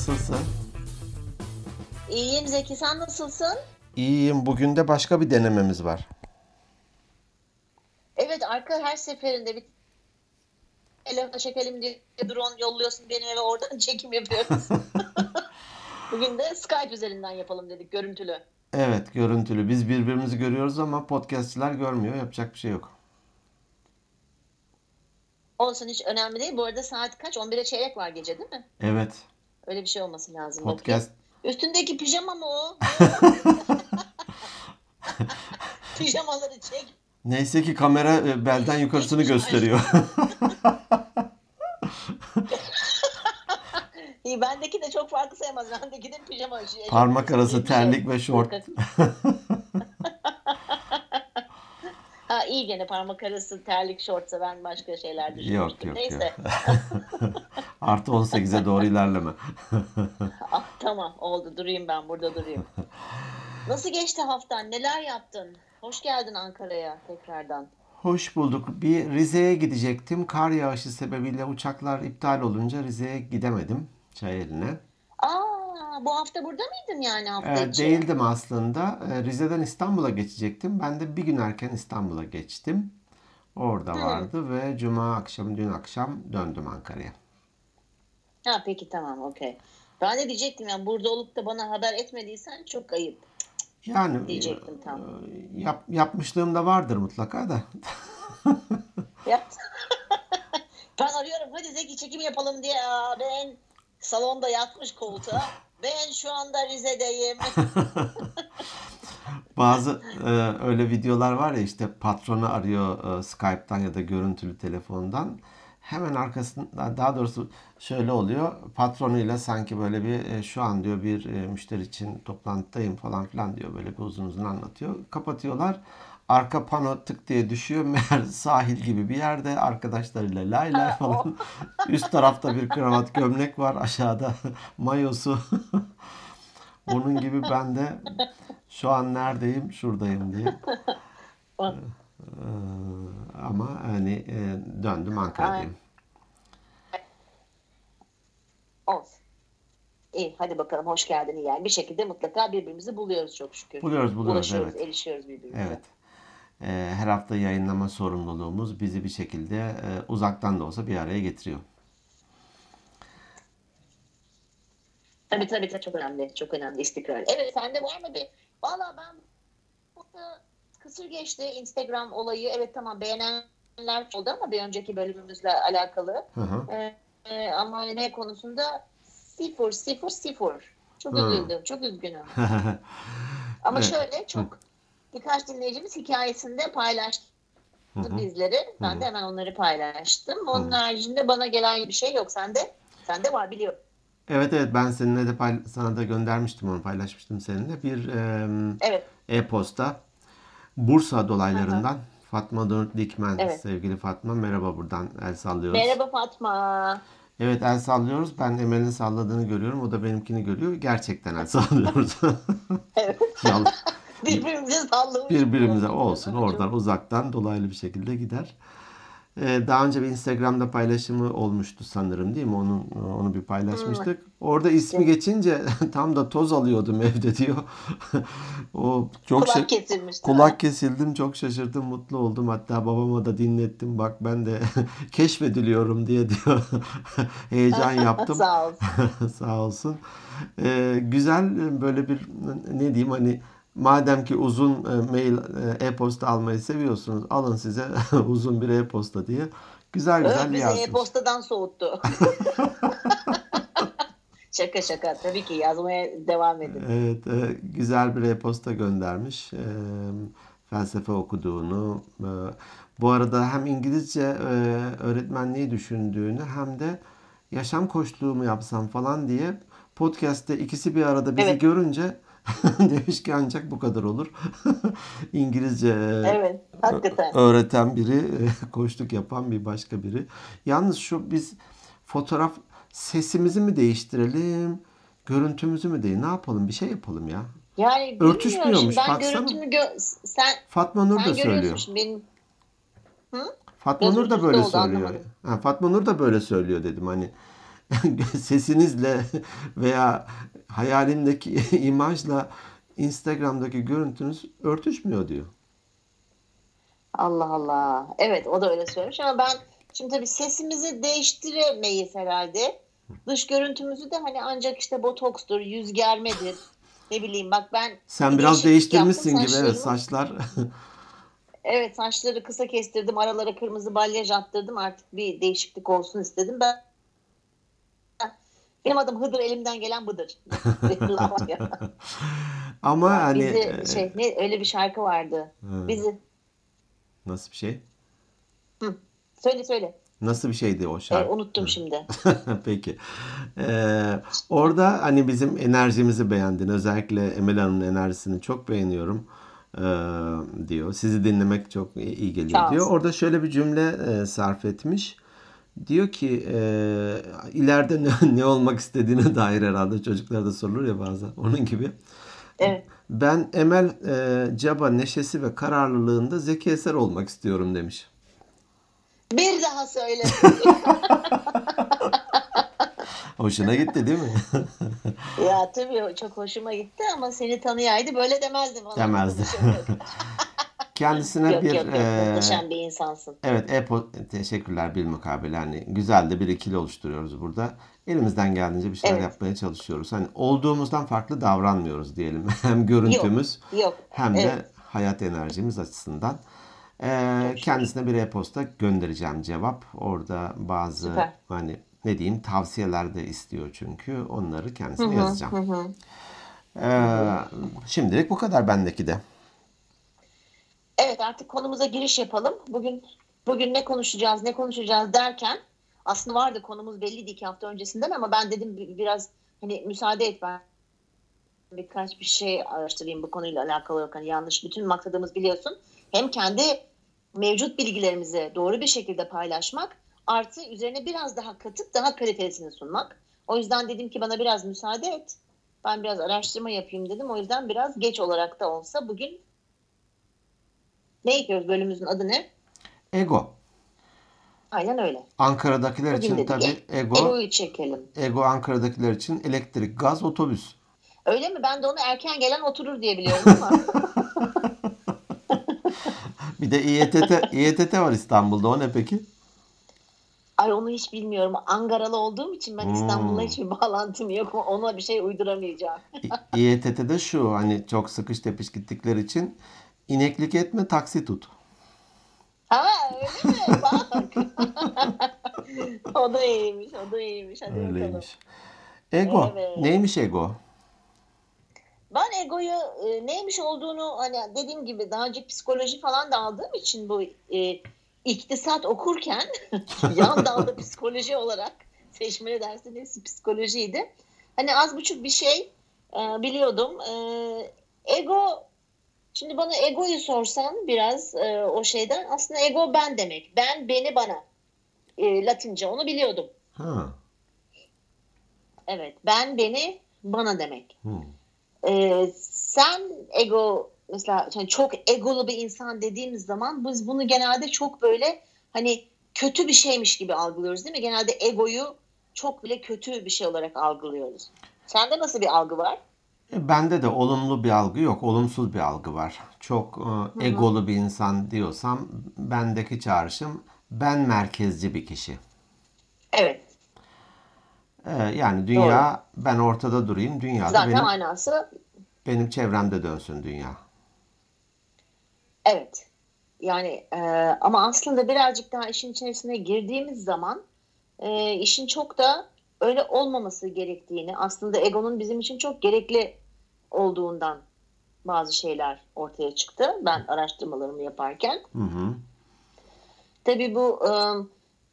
nasılsın? İyiyim Zeki sen nasılsın? İyiyim. Bugün de başka bir denememiz var. Evet arka her seferinde bir telefona çekelim diye drone yolluyorsun benim eve oradan çekim yapıyoruz. Bugün de Skype üzerinden yapalım dedik görüntülü. Evet, görüntülü. Biz birbirimizi görüyoruz ama podcastçiler görmüyor. Yapacak bir şey yok. Olsun hiç önemli değil. Bu arada saat kaç? 11'e çeyrek var gece değil mi? Evet. Öyle bir şey olması lazım. Podcast Bakayım. Üstündeki pijama mı o? Pijamaları çek. Neyse ki kamera e, belden yukarısını gösteriyor. İyi bendeki de çok farklı sayamaz. Bendeki de pijama. Şey, Parmak arası şey- terlik ve şort. ha iyi gene parmak arası terlik şortsa ben başka şeyler düşünmüştüm. Yok yok Neyse. yok. Artı 18'e doğru ilerleme. ah, tamam oldu durayım ben burada durayım. Nasıl geçti haftan? Neler yaptın? Hoş geldin Ankara'ya tekrardan. Hoş bulduk. Bir Rize'ye gidecektim. Kar yağışı sebebiyle uçaklar iptal olunca Rize'ye gidemedim. Çayeli'ne. Aa, bu hafta burada mıydın yani hafta Ee, içi? değildim aslında. Ee, Rize'den İstanbul'a geçecektim. Ben de bir gün erken İstanbul'a geçtim. Orada Hı. vardı ve cuma akşam, dün akşam döndüm Ankara'ya. Ha peki tamam okey. Ben de diyecektim yani burada olup da bana haber etmediysen çok ayıp. Yani Diyecektim tam. e, yap, yapmışlığım da vardır mutlaka da. Ya. ben arıyorum hadi Zeki çekim yapalım diye. Aa, ben salonda yatmış koltuğa. Ben şu anda Rize'deyim. Bazı e, öyle videolar var ya işte patronu arıyor e, Skype'tan ya da görüntülü telefondan. Hemen arkasında daha doğrusu şöyle oluyor. Patronuyla sanki böyle bir e, şu an diyor bir e, müşteri için toplantıdayım falan filan diyor. Böyle bir uzun uzun anlatıyor. Kapatıyorlar. Arka pano tık diye düşüyor. Meğer sahil gibi bir yerde arkadaşlarıyla lay lay falan. Üst tarafta bir kravat gömlek var. Aşağıda mayosu. Onun gibi ben de şu an neredeyim? Şuradayım diye. Ee, ama hani e, döndüm Ankara'dayım. Olsun. İyi hadi bakalım hoş geldin yani. Bir şekilde mutlaka birbirimizi buluyoruz çok şükür. Buluyoruz buluyoruz Ulaşıyoruz, evet. erişiyoruz birbirimize. Evet. Ee, her hafta yayınlama sorumluluğumuz bizi bir şekilde e, uzaktan da olsa bir araya getiriyor. Tabii tabii tabii çok önemli. Çok önemli istikrar. Evet sende var mı bir? Valla ben burada kısır geçti Instagram olayı. Evet tamam beğenenler oldu ama bir önceki bölümümüzle alakalı. Hı hı. Ee, e, ama ne konusunda sıfır sıfır sıfır. Çok Hı. üzüldüm. Çok üzgünüm. Ama Evet. şöyle çok birkaç dinleyicimiz hikayesinde paylaştı Hı hı. bizleri. Ben Hı. de hemen onları paylaştım. Onun Hı. haricinde bana gelen bir şey yok. Sende? Sende var biliyorum. Evet evet ben seninle de pay- sana da göndermiştim onu paylaşmıştım seninle. Bir e, Evet. e-posta Bursa dolaylarından Fatma Nur Dikmen Evet. sevgili Fatma merhaba buradan el sallıyoruz. Merhaba Fatma. Evet el sallıyoruz. Ben Emel'in salladığını görüyorum. O da benimkini görüyor. Gerçekten el sallıyoruz. Evet. Birbirimize sallamış. Birbirimize olsun oradan uzaktan dolaylı bir şekilde gider. Ee, daha önce bir Instagram'da paylaşımı olmuştu sanırım değil mi? Onun onu bir paylaşmıştık. Orada ismi geçince tam da toz alıyordum evde diyor. o çok Kulak kesilmiş. Kulak kesildim, çok şaşırdım, mutlu oldum. Hatta babama da dinlettim. Bak ben de keşfediliyorum diye diyor. Heyecan yaptım. Sağ ol. Sağ olsun. Ee, güzel böyle bir ne diyeyim hani madem ki uzun e, mail e, e-posta almayı seviyorsunuz alın size uzun bir e-posta diye. Güzel güzel bizi yazmış. e-postadan soğuttu. şaka şaka. Tabii ki yazmaya devam edin. Evet, e, güzel bir e-posta göndermiş. Felsefe okuduğunu. bu arada hem İngilizce öğretmenliği düşündüğünü hem de yaşam koçluğu mu yapsam falan diye podcast'te ikisi bir arada bizi Evet. görünce demiş ki ancak bu kadar olur. İngilizce Evet. Hakikaten. öğreten biri, koçluk yapan bir başka biri. Yalnız şu biz fotoğraf sesimizi mi değiştirelim, görüntümüzü mü değil? Ne yapalım? Bir şey yapalım ya. Yani Örtüşmüyormuş, ben baksana. görüntümü gö- sen Fatma Nur sen da söylüyor. benim Fatma Biraz Nur da böyle oldu, söylüyor. anlamadım. Ha, Fatma Nur da böyle söylüyor dedim hani. sesinizle veya hayalindeki imajla Instagram'daki görüntünüz örtüşmüyor diyor. Allah Allah. Evet o da öyle söylemiş ama ben şimdi tabii sesimizi değiştiremeyiz herhalde. Dış görüntümüzü de hani ancak işte botokstur, yüz germedir. Ne bileyim bak ben Sen bir biraz değiştirmişsin yaptım gibi evet saçlar. Evet saçları kısa kestirdim, aralara kırmızı balyaj attırdım. Artık bir değişiklik olsun istedim. Ben benim adım Hıdır, elimden gelen bıdır. Ama hani Bizi e, şey ne öyle bir şarkı vardı. hı, Bizi nasıl bir şey? söyle söyle. Nasıl bir şeydi o Ee, şarkı? unuttum şimdi. Peki. Ee, orada hani bizim enerjimizi beğendin. Özellikle Emel Hanım'ın enerjisini çok beğeniyorum ee, diyor. Sizi dinlemek çok iyi geliyor Sağ diyor. olsun. Orada şöyle bir cümle e, sarf etmiş. Diyor ki e, ileride ne, ne olmak istediğine dair herhalde çocuklara da sorulur ya bazen. Onun gibi. Evet. Ben Emel e, Caba neşesi ve kararlılığında Zeki Eser olmak istiyorum demiş. Bir daha söyle. Hoşuna gitti değil mi? ya tabii çok hoşuma gitti ama seni tanıyaydı böyle demezdim. Demezdi. Kendisine yok bir yok yok e, muhteşem bir insansın. Evet, e teşekkürler bir mukabele. Hani güzel de bir ikili oluşturuyoruz burada. Elimizden geldiğince bir şeyler Evet. yapmaya çalışıyoruz. Hani olduğumuzdan farklı davranmıyoruz diyelim. Hem görüntümüz Yok. hem de Evet. hayat enerjimiz açısından. Ee, kendisine bir e-posta göndereceğim cevap. Orada bazı Süper. hani ne diyeyim tavsiyeler de istiyor çünkü. Onları kendisine Hı hı, yazacağım. hı hı. Ee, şimdilik bu kadar bendeki de. Evet artık konumuza giriş yapalım. Bugün bugün ne konuşacağız, ne konuşacağız derken aslında vardı konumuz belliydi iki hafta öncesinden ama ben dedim bi- biraz hani müsaade et ben birkaç bir şey araştırayım bu konuyla alakalı olarak. Hani yanlış bütün maksadımız biliyorsun. Hem kendi mevcut bilgilerimizi doğru bir şekilde paylaşmak artı üzerine biraz daha katıp daha kalitesini sunmak. O yüzden dedim ki bana biraz müsaade et. Ben biraz araştırma yapayım dedim. O yüzden biraz geç olarak da olsa bugün ne yapıyoruz bölümümüzün adı ne? Ego. Aynen öyle. Ankara'dakiler Bugün için tabii ego, Ego'yu çekelim. ego Ankara'dakiler için elektrik, gaz, otobüs. Öyle mi? Ben de onu erken gelen oturur diye biliyorum ama. Bir de İETT, İETT var İstanbul'da. O ne peki? Ay onu hiç bilmiyorum. Angaralı olduğum için ben İstanbul'la Hmm. hiçbir bağlantım yok. Ona bir şey uyduramayacağım. İETT'de şu hani çok sıkış tepiş gittikleri için ineklik etme taksi tut. Ha öyle mi? Bak. o da iyiymiş. O da iyiymiş. Hadi bakalım. Öyleymiş. Ego. Evet. Neymiş ego? Ben egoyu e, neymiş olduğunu hani dediğim gibi daha önce psikoloji falan da aldığım için bu e, iktisat okurken yan dalda psikoloji olarak seçmeli dersin hepsi psikolojiydi. Hani az buçuk bir şey e, biliyordum. E, ego şimdi bana egoyu sorsan biraz e, o şeyden aslında ego ben demek. Ben beni bana. E, Latince onu biliyordum. Ha. Evet ben beni bana demek. Hmm. Ee, sen ego mesela yani çok egolu bir insan dediğimiz zaman biz bunu genelde çok böyle hani kötü bir şeymiş gibi algılıyoruz değil mi? Genelde egoyu çok bile kötü bir şey olarak algılıyoruz. Sende nasıl bir algı var? E, Bende de olumlu bir algı yok, olumsuz bir algı var. Çok e, egolu bir insan diyorsam bendeki çağrışım ben merkezci bir kişi. Evet. E, yani dünya ben ortada durayım, dünya Zaten benim manası benim çevremde dönsün dünya. evet. Yani e, ama aslında birazcık daha işin içerisine girdiğimiz zaman e, işin çok da öyle olmaması gerektiğini aslında egonun bizim için çok gerekli olduğundan bazı şeyler ortaya çıktı. Ben araştırmalarımı yaparken. Hı hı. Tabii bu e,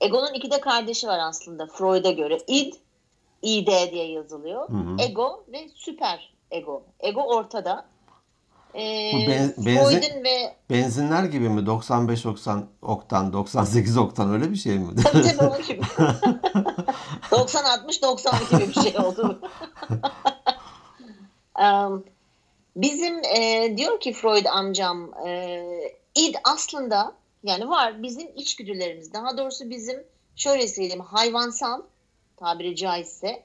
egonun iki de kardeşi var aslında Freud'a göre. id, id diye yazılıyor. Hı hı. Ego ve süper ego. Ego ortada. E, ben- benze- Freud'un ve Benzinler gibi mi? 95 oktan, oktan, 98 oktan öyle bir şey mi? Tabii tabii onun gibi. 90 60 92 gibi bir şey oldu. Bizim e, diyor ki Freud amcam e, id aslında yani var bizim içgüdülerimiz daha doğrusu bizim şöyle söyleyeyim hayvansal tabiri caizse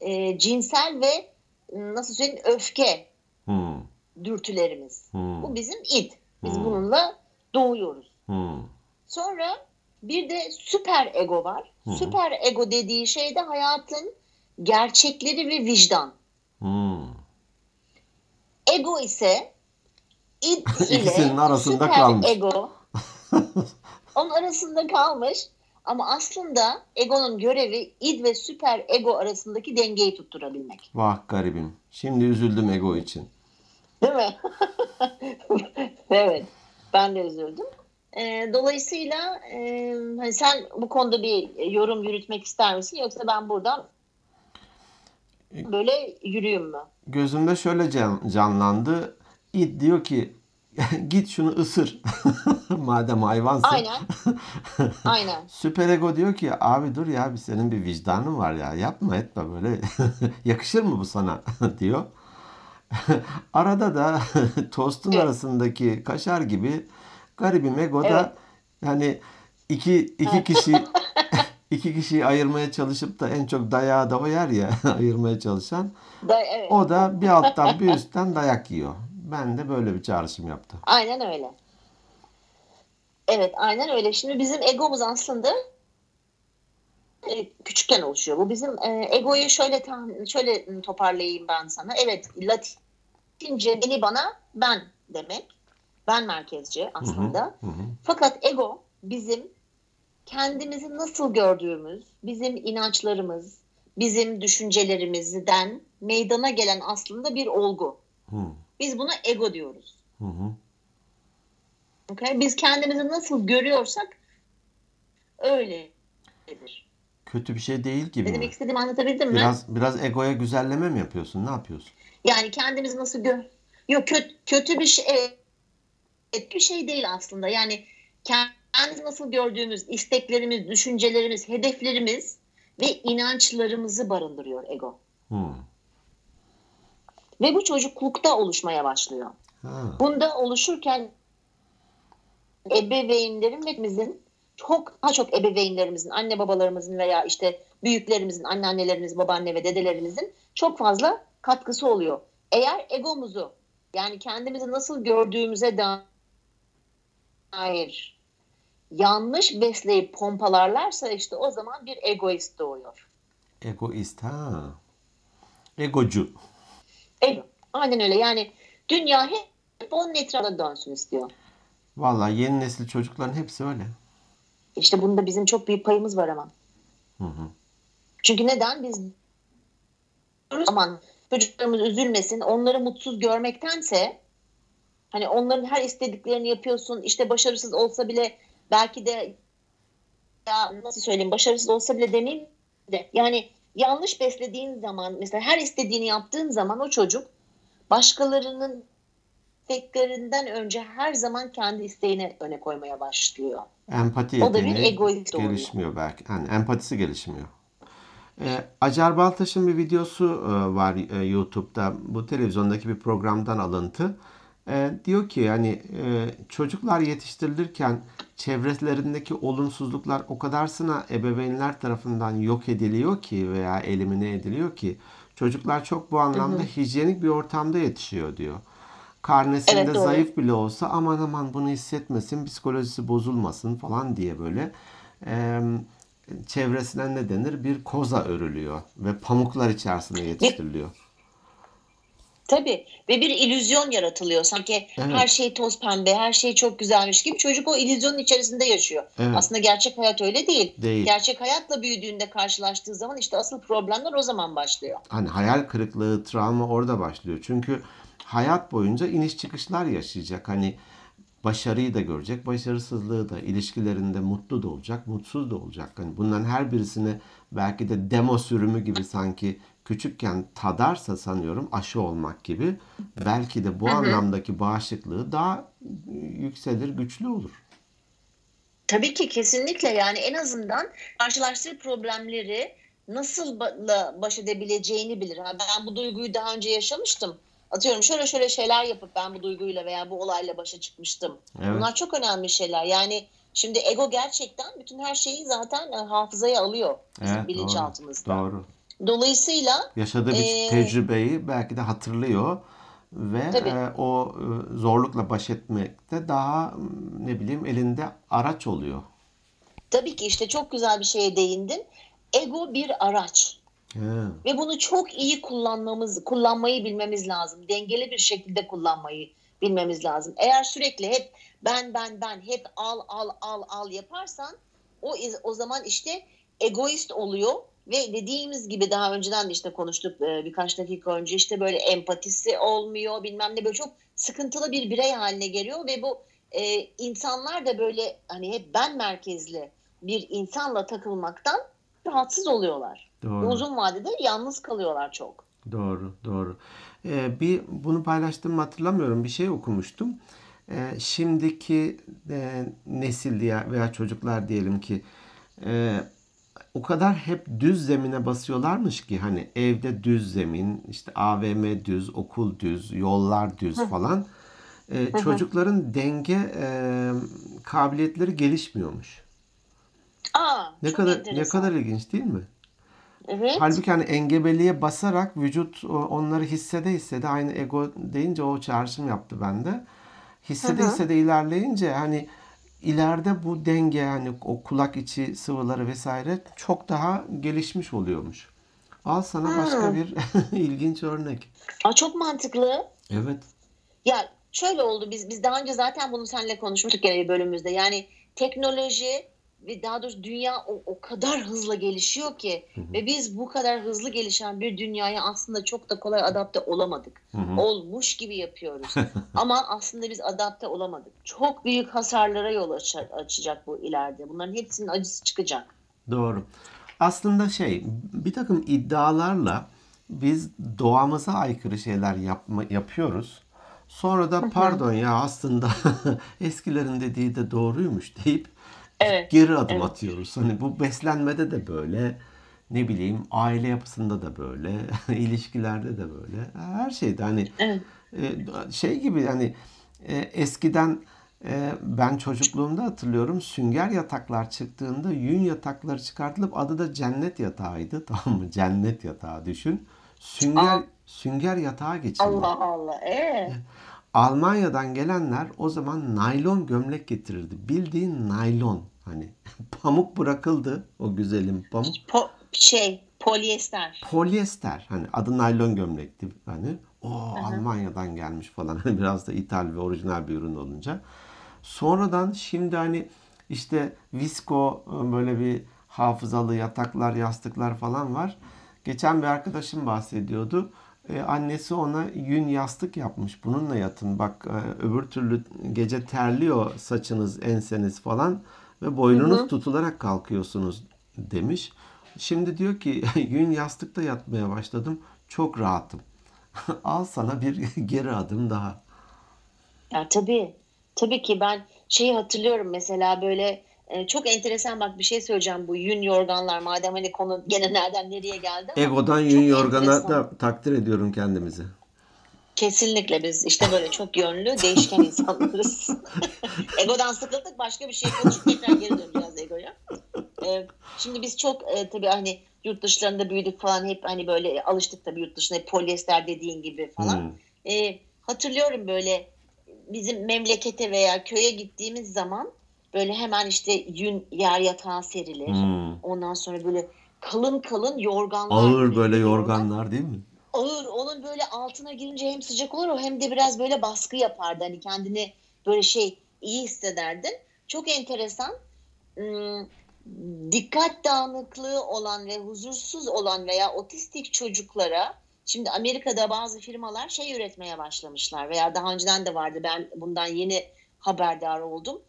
e, cinsel ve nasıl söyleyeyim öfke Hmm. dürtülerimiz. Hmm. Bu bizim id. Biz Hmm. bununla doğuyoruz. Hmm. Sonra bir de süper ego var. Hı. Süper ego dediği şey de hayatın gerçekleri ve vicdan. Hmm. Ego ise id ile arasında süper kalmış. ego onun arasında kalmış. Ama aslında egonun görevi id ve süper ego arasındaki dengeyi tutturabilmek. Vah garibim. Şimdi üzüldüm ego için. Değil mi? evet. Ben de üzüldüm. Ee, dolayısıyla e, sen bu konuda bir yorum yürütmek ister misin? Yoksa ben buradan böyle yürüyeyim mi? Gözümde şöyle can- canlandı. İd diyor ki git şunu ısır. Madem hayvansın. Aynen. Aynen. Süper ego diyor ki abi dur ya bir senin bir vicdanın var ya yapma etme böyle yakışır mı bu sana diyor. Arada da tostun Evet. arasındaki kaşar gibi garibim ego Evet. da yani iki, iki kişi iki kişiyi ayırmaya çalışıp da en çok dayağı da o yer ya ayırmaya çalışan Da, evet. o da bir alttan bir üstten dayak yiyor. Ben de böyle bir çağrışım yaptım. Aynen öyle. Evet aynen öyle. Şimdi bizim egomuz aslında e, küçükken oluşuyor. Bu bizim e, egoyu şöyle şöyle toparlayayım ben sana. Evet Latince beni bana ben demek. Ben merkezci aslında. Hı hı. Fakat ego bizim kendimizi nasıl gördüğümüz, bizim inançlarımız, bizim düşüncelerimizden meydana gelen aslında bir olgu. Hı Biz buna ego diyoruz. hı. hı. Okay? Biz kendimizi nasıl görüyorsak öyledir. Kötü bir şey değil gibi Ne mi? demek istediğimi anlatabildim mi? Biraz biraz egoya güzelleme mi yapıyorsun? Ne yapıyorsun? Yani kendimizi nasıl gör... Yok kötü, kötü bir şey kötü bir şey değil aslında. Yani kendimizi nasıl gördüğümüz isteklerimiz, düşüncelerimiz, hedeflerimiz ve inançlarımızı barındırıyor ego. Hı. Ve bu çocuklukta oluşmaya başlıyor. Ha. Bunda oluşurken ebeveynlerin ve hepimizin çok daha çok ebeveynlerimizin, anne babalarımızın veya işte büyüklerimizin, anneannelerimizin, babaanne ve dedelerimizin çok fazla katkısı oluyor. Eğer egomuzu yani kendimizi nasıl gördüğümüze dair yanlış besleyip pompalarlarsa işte o zaman bir egoist doğuyor. Egoist ha. Egocu. Ego. Aynen öyle yani dünya hep onun etrafında dönsün istiyor. Vallahi yeni nesil çocukların hepsi öyle. İşte bunda bizim çok büyük payımız var ama. Hı hı. Çünkü neden? Biz aman çocuklarımız üzülmesin, onları mutsuz görmektense hani onların her istediklerini yapıyorsun, işte başarısız olsa bile belki de ya nasıl söyleyeyim başarısız olsa bile demeyeyim de yani yanlış beslediğin zaman mesela her istediğini yaptığın zaman o çocuk başkalarının isteklerinden önce her zaman kendi isteğini öne koymaya başlıyor. Empati O da bir egoist oluyor. gelişmiyor belki. Yani empatisi gelişmiyor. Ee, Acar Baltaş'ın bir videosu e, var e, YouTube'da. Bu televizyondaki bir programdan alıntı. E, diyor ki yani e, çocuklar yetiştirilirken çevrelerindeki olumsuzluklar o kadarsına ebeveynler tarafından yok ediliyor ki veya elimine ediliyor ki çocuklar çok bu anlamda hijyenik bir ortamda yetişiyor diyor. Karnesinde Evet, doğru. zayıf bile olsa aman aman bunu hissetmesin, psikolojisi bozulmasın falan diye böyle e, çevresine ne denir? Bir koza örülüyor ve pamuklar içerisinde yetiştiriliyor. Tabii ve bir illüzyon yaratılıyor. Sanki Evet. her şey toz pembe, her şey çok güzelmiş gibi çocuk o illüzyonun içerisinde yaşıyor. Evet. Aslında gerçek hayat öyle değil. Değil. Gerçek hayatla büyüdüğünde karşılaştığı zaman işte asıl problemler o zaman başlıyor. Hani hayal kırıklığı, travma orada başlıyor. Çünkü hayat boyunca iniş çıkışlar yaşayacak. Hani başarıyı da görecek, başarısızlığı da, ilişkilerinde mutlu da olacak, mutsuz da olacak. Hani bunların her birisini belki de demo sürümü gibi sanki küçükken tadarsa sanıyorum aşı olmak gibi belki de bu anlamdaki bağışıklığı daha yükselir, güçlü olur. Tabii ki kesinlikle yani en azından karşılaştığı problemleri nasıl ba- baş edebileceğini bilir. Ha, ben bu duyguyu daha önce yaşamıştım. Atıyorum şöyle şöyle şeyler yapıp ben bu duyguyla veya bu olayla başa çıkmıştım. Evet. Bunlar çok önemli şeyler. Yani Şimdi ego gerçekten bütün her şeyi zaten e, hafızaya alıyor bizim Evet, bilinçaltımızda. Doğru. Dolayısıyla Yaşadığı bir Ee, tecrübeyi belki de hatırlıyor ve Tabii. e, o e, zorlukla baş etmekte daha ne bileyim elinde araç oluyor. tabii ki işte çok güzel bir şeye değindin. Ego bir araç. He, Ve bunu çok iyi kullanmamız, kullanmayı bilmemiz lazım. Dengeli bir şekilde kullanmayı bilmemiz lazım. Eğer sürekli hep ben ben ben hep al al al al yaparsan o o zaman işte egoist oluyor ve dediğimiz gibi daha önceden de işte konuştuk e, birkaç dakika önce işte böyle empatisi olmuyor bilmem ne böyle çok sıkıntılı bir birey haline geliyor ve bu e, insanlar da böyle hani hep ben merkezli bir insanla takılmaktan rahatsız oluyorlar. Doğru. uzun vadede yalnız kalıyorlar çok. Doğru, doğru. Ee, bir bunu paylaştığımı hatırlamıyorum. Bir şey okumuştum. Ee, şimdiki e, nesil diye veya çocuklar diyelim ki e, o kadar hep düz zemine basıyorlarmış ki hani evde düz zemin, işte AVM düz, okul düz, yollar düz falan. Ee, çocukların denge e, kabiliyetleri gelişmiyormuş. Aa, Ne kadar ne kadar ilginç değil mi? Evet. Halbuki hani engebeliğe basarak vücut onları hissede hissede aynı ego deyince o çağrışım yaptı bende. Hissede hissede ilerleyince hani ileride bu denge hani o kulak içi sıvıları vesaire çok daha gelişmiş oluyormuş. Al sana başka Hmm. bir ilginç örnek. Aa, çok mantıklı. Evet. Ya şöyle oldu biz biz daha önce zaten bunu seninle konuşmuştuk gene bir bölümümüzde. Yani teknoloji ve daha doğrusu dünya o, o kadar hızlı gelişiyor ki ve biz bu kadar hızlı gelişen bir dünyaya aslında çok da kolay adapte olamadık. Hı hı. Olmuş gibi yapıyoruz. Ama aslında biz adapte olamadık. Çok büyük hasarlara yol aç- açacak bu ileride. Bunların hepsinin acısı çıkacak. Doğru. Aslında şey bir takım iddialarla biz doğamıza aykırı şeyler yapma, yapıyoruz. Sonra da pardon ya aslında eskilerin dediği de doğruymuş deyip Evet. geri adım evet. atıyoruz. Hani bu beslenmede de böyle, ne bileyim aile yapısında da böyle, ilişkilerde de böyle. Her şeyde hani Evet. e, şey gibi hani e, eskiden e, ben çocukluğumda hatırlıyorum sünger yataklar çıktığında yün yatakları çıkartılıp adı da cennet yatağıydı tamam mı? Cennet yatağı düşün. Sünger Aa. sünger yatağa geçildi. Allah Allah. Ee, Almanya'dan gelenler o zaman naylon gömlek getirirdi. Bildiğin naylon hani pamuk bırakıldı o güzelim pamuk. po- şey polyester. Polyester hani adı naylon gömlekti hani o Almanya'dan gelmiş falan hani biraz da ithal ve orijinal bir ürün olunca. Sonradan şimdi hani işte visko böyle bir hafızalı yataklar yastıklar falan var. Geçen bir arkadaşım bahsediyordu. Ee, annesi ona yün yastık yapmış. Bununla yatın. Bak e, öbür türlü gece terliyor saçınız, enseniz falan ve boynunuz tutularak kalkıyorsunuz demiş. Şimdi diyor ki yün yastıkta yatmaya başladım. Çok rahatım. Al sana bir geri adım daha. Ya tabii. Tabii ki ben şeyi hatırlıyorum mesela böyle e, çok enteresan bak bir şey söyleyeceğim bu yün yorganlar madem hani konu gene nereden nereye geldi Ego'dan yün yorgana enteresan. da takdir ediyorum kendimizi. Kesinlikle biz işte böyle çok yönlü değişken insanlarız. Egodan sıkıldık başka bir şey konuşup tekrar geri döneceğiz Ego'ya. Ee, şimdi biz çok e, tabii hani yurt dışlarında büyüdük falan hep hani böyle alıştık tabii yurt dışında polyester dediğin gibi falan. Hmm. Ee, hatırlıyorum böyle bizim memlekete veya köye gittiğimiz zaman böyle hemen işte yün yer yatağı serilir. Hmm. Ondan sonra böyle kalın kalın yorganlar. Ağır böyle yorganlar değil mi? Ağır onun böyle altına girince hem sıcak olur o hem de biraz böyle baskı yapardı. Hani kendini böyle şey iyi hissederdin. Çok enteresan. Hmm, Dikkat dağınıklığı olan ve huzursuz olan veya otistik çocuklara şimdi Amerika'da bazı firmalar şey üretmeye başlamışlar veya daha önceden de vardı ben bundan yeni haberdar oldum.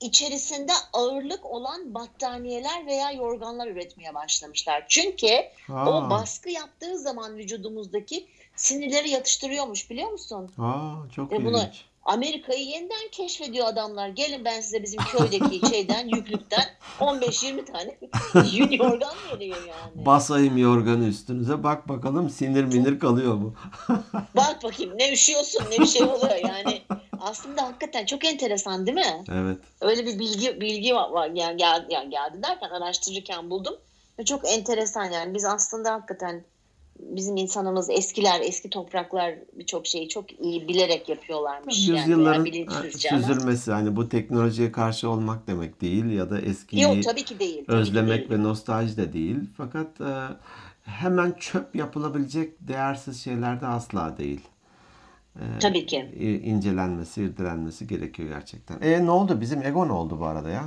İçerisinde ağırlık olan battaniyeler veya yorganlar üretmeye başlamışlar. Çünkü o Aa, baskı yaptığı zaman vücudumuzdaki sinirleri yatıştırıyormuş biliyor musun? aa, çok Ve bunu ilginç. Amerika'yı yeniden keşfediyor adamlar. Gelin ben size bizim köydeki şeyden, yüklükten 15-20 tane yün yorgan veriyor yani. Basayım yorganı üstünüze bak bakalım sinir minir kalıyor mu? Bak bakayım ne üşüyorsun ne bir şey oluyor yani. Aslında hakikaten çok enteresan değil mi? Evet. Öyle bir bilgi bilgi var, yani geldi, yani geldi derken araştırırken buldum. Ve çok enteresan yani biz aslında hakikaten bizim insanımız eskiler, eski topraklar birçok şeyi çok iyi bilerek yapıyorlarmış. Yani Yüzyılların ama- süzülmesi hani bu teknolojiye karşı olmak demek değil ya da eskiyi Yok tabii ki değil. tabii ki özlemek değil. ve nostalji de değil. Fakat hemen çöp yapılabilecek değersiz şeyler de asla değil. Tabii ki. E, incelenmesi, irdelenmesi gerekiyor gerçekten. E ne oldu? Bizim ego ne oldu bu arada ya?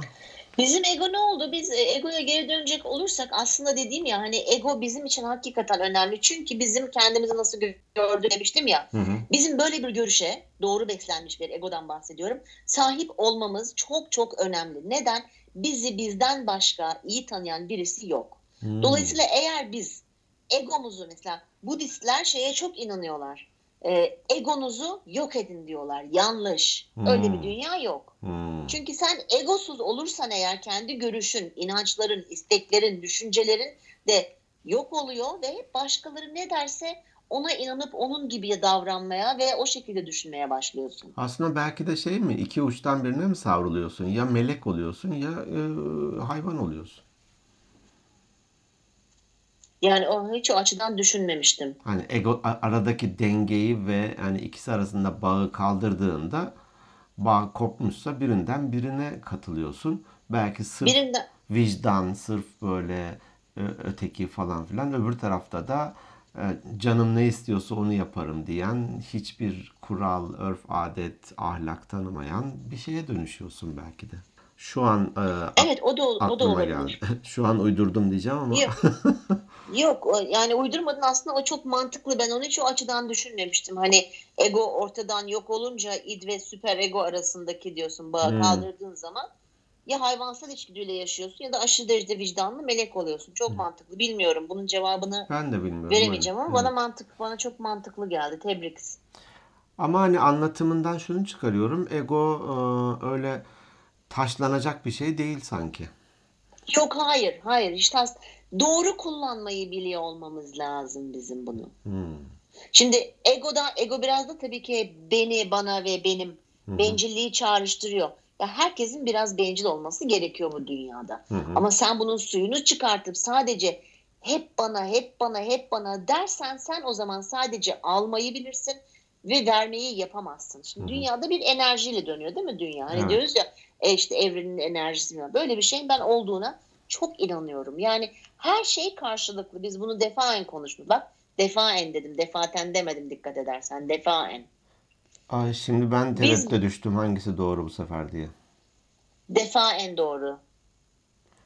Bizim ego ne oldu? Biz e, egoya geri dönecek olursak aslında dediğim ya hani ego bizim için hakikaten önemli. Çünkü bizim kendimizi nasıl gördük demiştim ya. Hı hı. Bizim böyle bir görüşe doğru beslenmiş bir egodan bahsediyorum. Sahip olmamız çok çok önemli. Neden? Bizi bizden başka iyi tanıyan birisi yok. Hmm. Dolayısıyla eğer biz egomuzu mesela Budistler şeye çok inanıyorlar. Ee, egonuzu yok edin diyorlar. Yanlış. Öyle Hmm. bir dünya yok. Hmm. Çünkü sen egosuz olursan eğer kendi görüşün, inançların, isteklerin, düşüncelerin de yok oluyor ve hep başkaları ne derse ona inanıp onun gibi davranmaya ve o şekilde düşünmeye başlıyorsun. Aslında belki de şey mi? iki uçtan birine mi savruluyorsun? Ya melek oluyorsun ya e, hayvan oluyorsun. Yani o hiç o açıdan düşünmemiştim. Hani ego aradaki dengeyi ve yani ikisi arasında bağı kaldırdığında bağ kopmuşsa birinden birine katılıyorsun. Belki sırf Birinden vicdan, sırf böyle öteki falan filan. Öbür tarafta da e, canım ne istiyorsa onu yaparım diyen, hiçbir kural, örf, adet, ahlak tanımayan bir şeye dönüşüyorsun belki de. Şu an e, evet o da o da aklıma olabilir. geldi. Şu an uydurdum diyeceğim ama Yok. Yok o- yani uydurmadın aslında o çok mantıklı. Ben onu hiç o açıdan düşünmemiştim. Hani ego ortadan yok olunca id ve süper ego arasındaki diyorsun bağı Hmm. kaldırdığın zaman ya hayvansal içgüdüyle yaşıyorsun ya da aşırı derecede vicdanlı melek oluyorsun. Çok mantıklı. Bilmiyorum bunun cevabını ben de bilmiyorum. veremeyeceğim evet. ama bana mantık bana çok mantıklı geldi. Tebrik. Ama hani anlatımından şunu çıkarıyorum. Ego e, öyle taşlanacak bir şey değil sanki. Yok hayır hayır işte doğru kullanmayı biliyor olmamız lazım bizim bunu. Hmm. Şimdi egoda ego biraz da tabii ki beni, bana ve benim hı. bencilliği çağrıştırıyor. Ya herkesin biraz bencil olması gerekiyor bu dünyada. Hı. Ama sen bunun suyunu çıkartıp sadece hep bana, hep bana, hep bana dersen sen o zaman sadece almayı bilirsin ve vermeyi yapamazsın. Şimdi Hı hı. dünyada bir enerjiyle dönüyor değil mi dünya? Hani Evet. diyoruz ya e işte evrenin enerjisi var. Böyle bir şeyin ben olduğuna çok inanıyorum. Yani her şey karşılıklı. Biz bunu defaen konuştuk. Bak defaen dedim. Defaten demedim dikkat edersen. Defaen. Ay, şimdi ben Biz- tereddüte düştüm hangisi doğru bu sefer diye. Defaen doğru.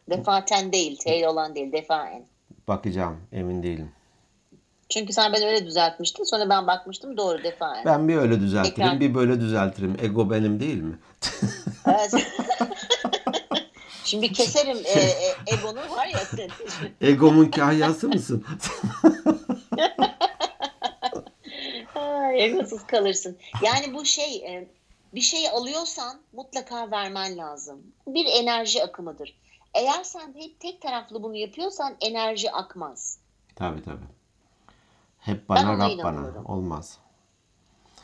Defaten değil. T olan değil. Defaen. Bakacağım, emin değilim. Çünkü sen beni öyle düzeltmiştin. Sonra ben bakmıştım. Doğru defaen. Ben bir öyle düzeltirim, Tekrar. bir böyle düzeltirim. Ego benim değil mi? Evet. Şimdi keserim e, e, egonu var ya sen. Egomun kahyası mısın? Ay, egosuz kalırsın. Yani bu şey e, bir şey alıyorsan mutlaka vermen lazım. Bir enerji akımıdır. Eğer sen hep tek taraflı bunu yapıyorsan enerji akmaz. Tabii tabii. Hep bana, Rab bana. Olmaz.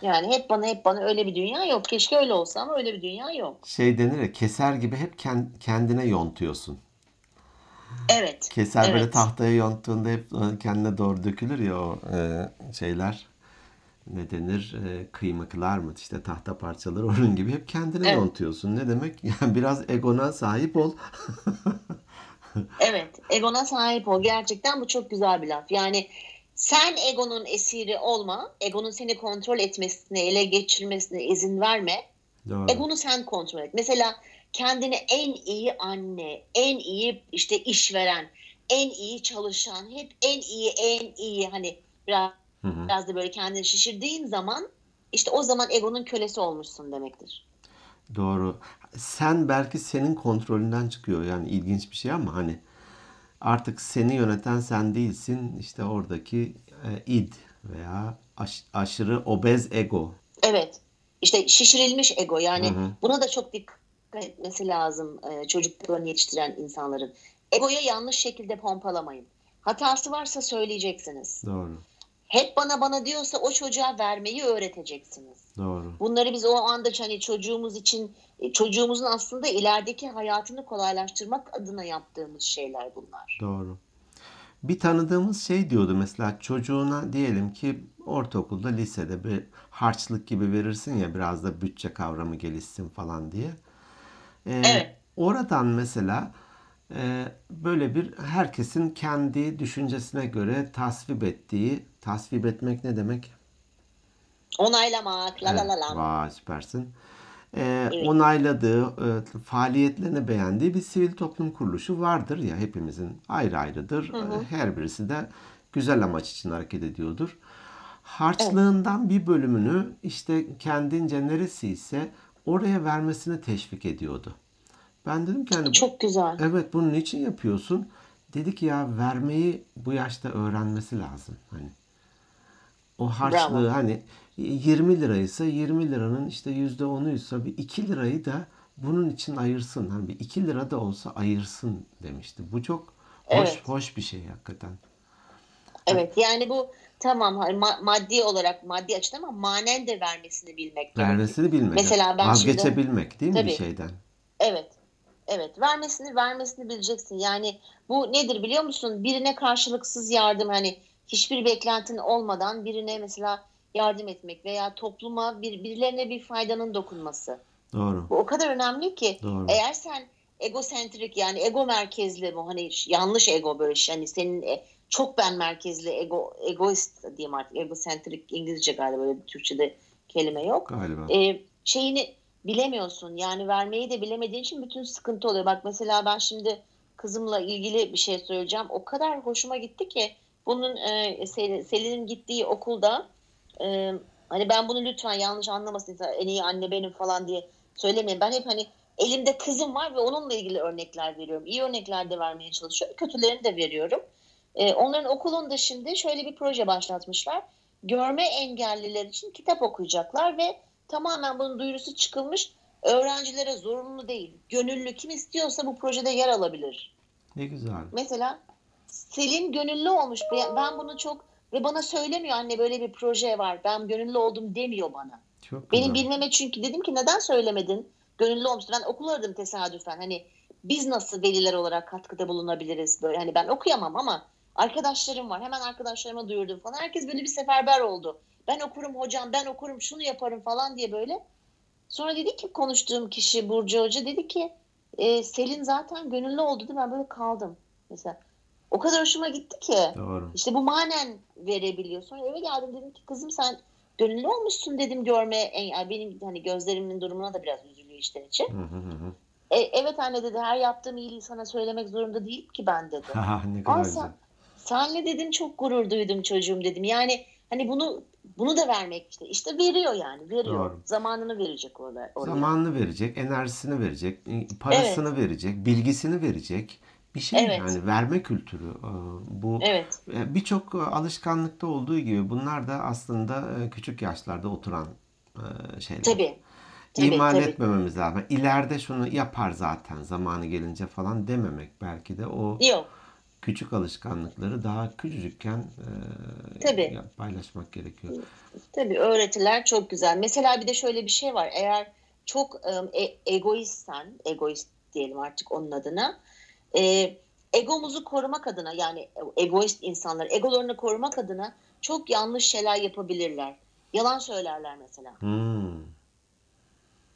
Yani hep bana hep bana öyle bir dünya yok. Keşke öyle olsa ama öyle bir dünya yok. Şey denir ya, keser gibi hep ken- kendine yontuyorsun. Evet. Keser böyle Evet. tahtaya yonttuğunda hep kendine doğru dökülür ya o e, şeyler. Ne denir? E, kıymıklar mı? İşte tahta parçaları onun gibi hep kendine Evet. yontuyorsun. Ne demek? Yani biraz egona sahip ol. Evet, egona sahip ol. Gerçekten bu çok güzel bir laf. Yani sen egonun esiri olma, egonun seni kontrol etmesine, ele geçirmesine izin verme. Doğru. Egonu sen kontrol et. Mesela kendini en iyi anne, en iyi işte işveren, en iyi çalışan, hep en iyi, en iyi hani biraz, Hı hı. biraz da böyle kendini şişirdiğin zaman işte o zaman egonun kölesi olmuşsun demektir. Doğru. Sen belki senin kontrolünden çıkıyor. Yani ilginç bir şey ama hani artık seni yöneten sen değilsin. İşte oradaki e, id veya aş- aşırı obez ego. Evet. İşte şişirilmiş ego yani Hı hı. buna da çok dikkat etmesi lazım e, çocuklarını yetiştiren insanların. Egoya yanlış şekilde pompalamayın. Hatası varsa söyleyeceksiniz. Doğru. hep bana bana diyorsa o çocuğa vermeyi öğreteceksiniz. Doğru. Bunları biz o anda hani çocuğumuz için çocuğumuzun aslında ilerideki hayatını kolaylaştırmak adına yaptığımız şeyler bunlar. Doğru. Bir tanıdığımız şey diyordu mesela çocuğuna diyelim ki ortaokulda, lisede bir harçlık gibi verirsin ya biraz da bütçe kavramı gelişsin falan diye. Ee, Evet. Oradan mesela e, böyle bir herkesin kendi düşüncesine göre tasvip ettiği, tasvip etmek ne demek? Onaylamak, la la la la. vay süpersin. Ee, Evet. onayladığı, e, faaliyetlerini beğendiği bir sivil toplum kuruluşu vardır ya hepimizin ayrı ayrıdır. Ee, Her birisi de güzel amaç için hareket ediyordur. Harçlığından bir bölümünü işte kendince neresi ise oraya vermesini teşvik ediyordu. Ben dedim ki hani Çok güzel. Evet bunu niçin yapıyorsun? Dedi ki ya vermeyi bu yaşta öğrenmesi lazım. Hani o harçlığı Bravo. hani 20 liraysa 20 liranın işte yüzde onuysa bir 2 lirayı da bunun için ayırsın. Hani bir 2 lira da olsa ayırsın demişti. Bu çok hoş Evet. hoş bir şey hakikaten. Evet yani bu tamam hani ma- maddi olarak maddi açıdan ama manen de vermesini bilmek. Vermesini bilmek. Mesela ben şimdi- Vazgeçebilmek değil mi bir Tabii. şeyden? Evet. Evet. Vermesini vermesini bileceksin. Yani bu nedir biliyor musun? Birine karşılıksız yardım hani hiçbir beklentin olmadan birine mesela yardım etmek veya topluma bir, birilerine bir faydanın dokunması. Doğru. Bu o kadar önemli ki Doğru. eğer sen egosentrik yani ego merkezli bu hani yanlış ego böyle şey, hani senin e, çok ben merkezli ego egoist diyeyim artık egosentrik İngilizce galiba böyle Türkçe'de kelime yok Galiba. e, şeyini bilemiyorsun. Yani vermeyi de bilemediğin için bütün sıkıntı oluyor. Bak mesela ben şimdi kızımla ilgili bir şey söyleyeceğim. O kadar hoşuma gitti ki bunun e, Sel- Selin'in gittiği okulda e, hani ben bunu lütfen yanlış anlamasın en iyi anne benim falan diye söylemeyin. Ben hep hani elimde kızım var ve onunla ilgili örnekler veriyorum. İyi örnekler de vermeye çalışıyorum. Kötülerini de veriyorum. E, onların okulunda şimdi şöyle bir proje başlatmışlar. Görme engelliler için kitap okuyacaklar ve tamamen bunun duyurusu çıkılmış. Öğrencilere zorunlu değil. Gönüllü kim istiyorsa bu projede yer alabilir. Ne güzel. Mesela Selin gönüllü olmuş. Ben bunu çok ve bana söylemiyor anne böyle bir proje var. Ben gönüllü oldum demiyor bana. Çok Benim güzel. bilmeme çünkü dedim ki neden söylemedin? Gönüllü olmuştu. Ben okul aradım tesadüfen. Hani biz nasıl veliler olarak katkıda bulunabiliriz böyle. Hani ben okuyamam ama arkadaşlarım var. Hemen arkadaşlarıma duyurdum falan. Herkes böyle bir seferber oldu. Ben okurum hocam, ben okurum, şunu yaparım falan diye böyle. Sonra dedi ki konuştuğum kişi Burcu Hoca dedi ki e, Selin zaten gönüllü oldu dedi. Ben böyle kaldım. Mesela o kadar hoşuma gitti ki. Doğru. İşte bu manen verebiliyor. Sonra eve geldim dedim ki kızım sen gönüllü olmuşsun dedim görme. Yani benim hani gözlerimin durumuna da biraz üzülüyor içten içe. Hı hı hı. E, evet anne dedi her yaptığım iyiliği sana söylemek zorunda değilim ki ben dedi. Ne kadar güzel. sen, senle dedim çok gurur duydum çocuğum dedim. Yani hani bunu bunu da vermek işte. İşte veriyor yani veriyor. Doğru. Zamanını verecek orada. oraya. Zamanını verecek, enerjisini verecek, parasını verecek, bilgisini verecek. Bir şey Evet. yani verme kültürü. Ee, Bu Evet. e, birçok alışkanlıkta olduğu gibi bunlar da aslında e, küçük yaşlarda oturan e, şeyler. Tabii. Tabii, İhmal tabii. etmememiz lazım. İleride şunu yapar zaten zamanı gelince falan dememek belki de o Yok. küçük alışkanlıkları daha küçücükken Tabii. ya- paylaşmak gerekiyor. Tabii öğretiler çok güzel. Mesela bir de şöyle bir şey var. Eğer çok e, egoistsen, egoist diyelim artık onun adına, e, egomuzu korumak adına yani egoist insanlar egolarını korumak adına çok yanlış şeyler yapabilirler. Yalan söylerler mesela. Hmm.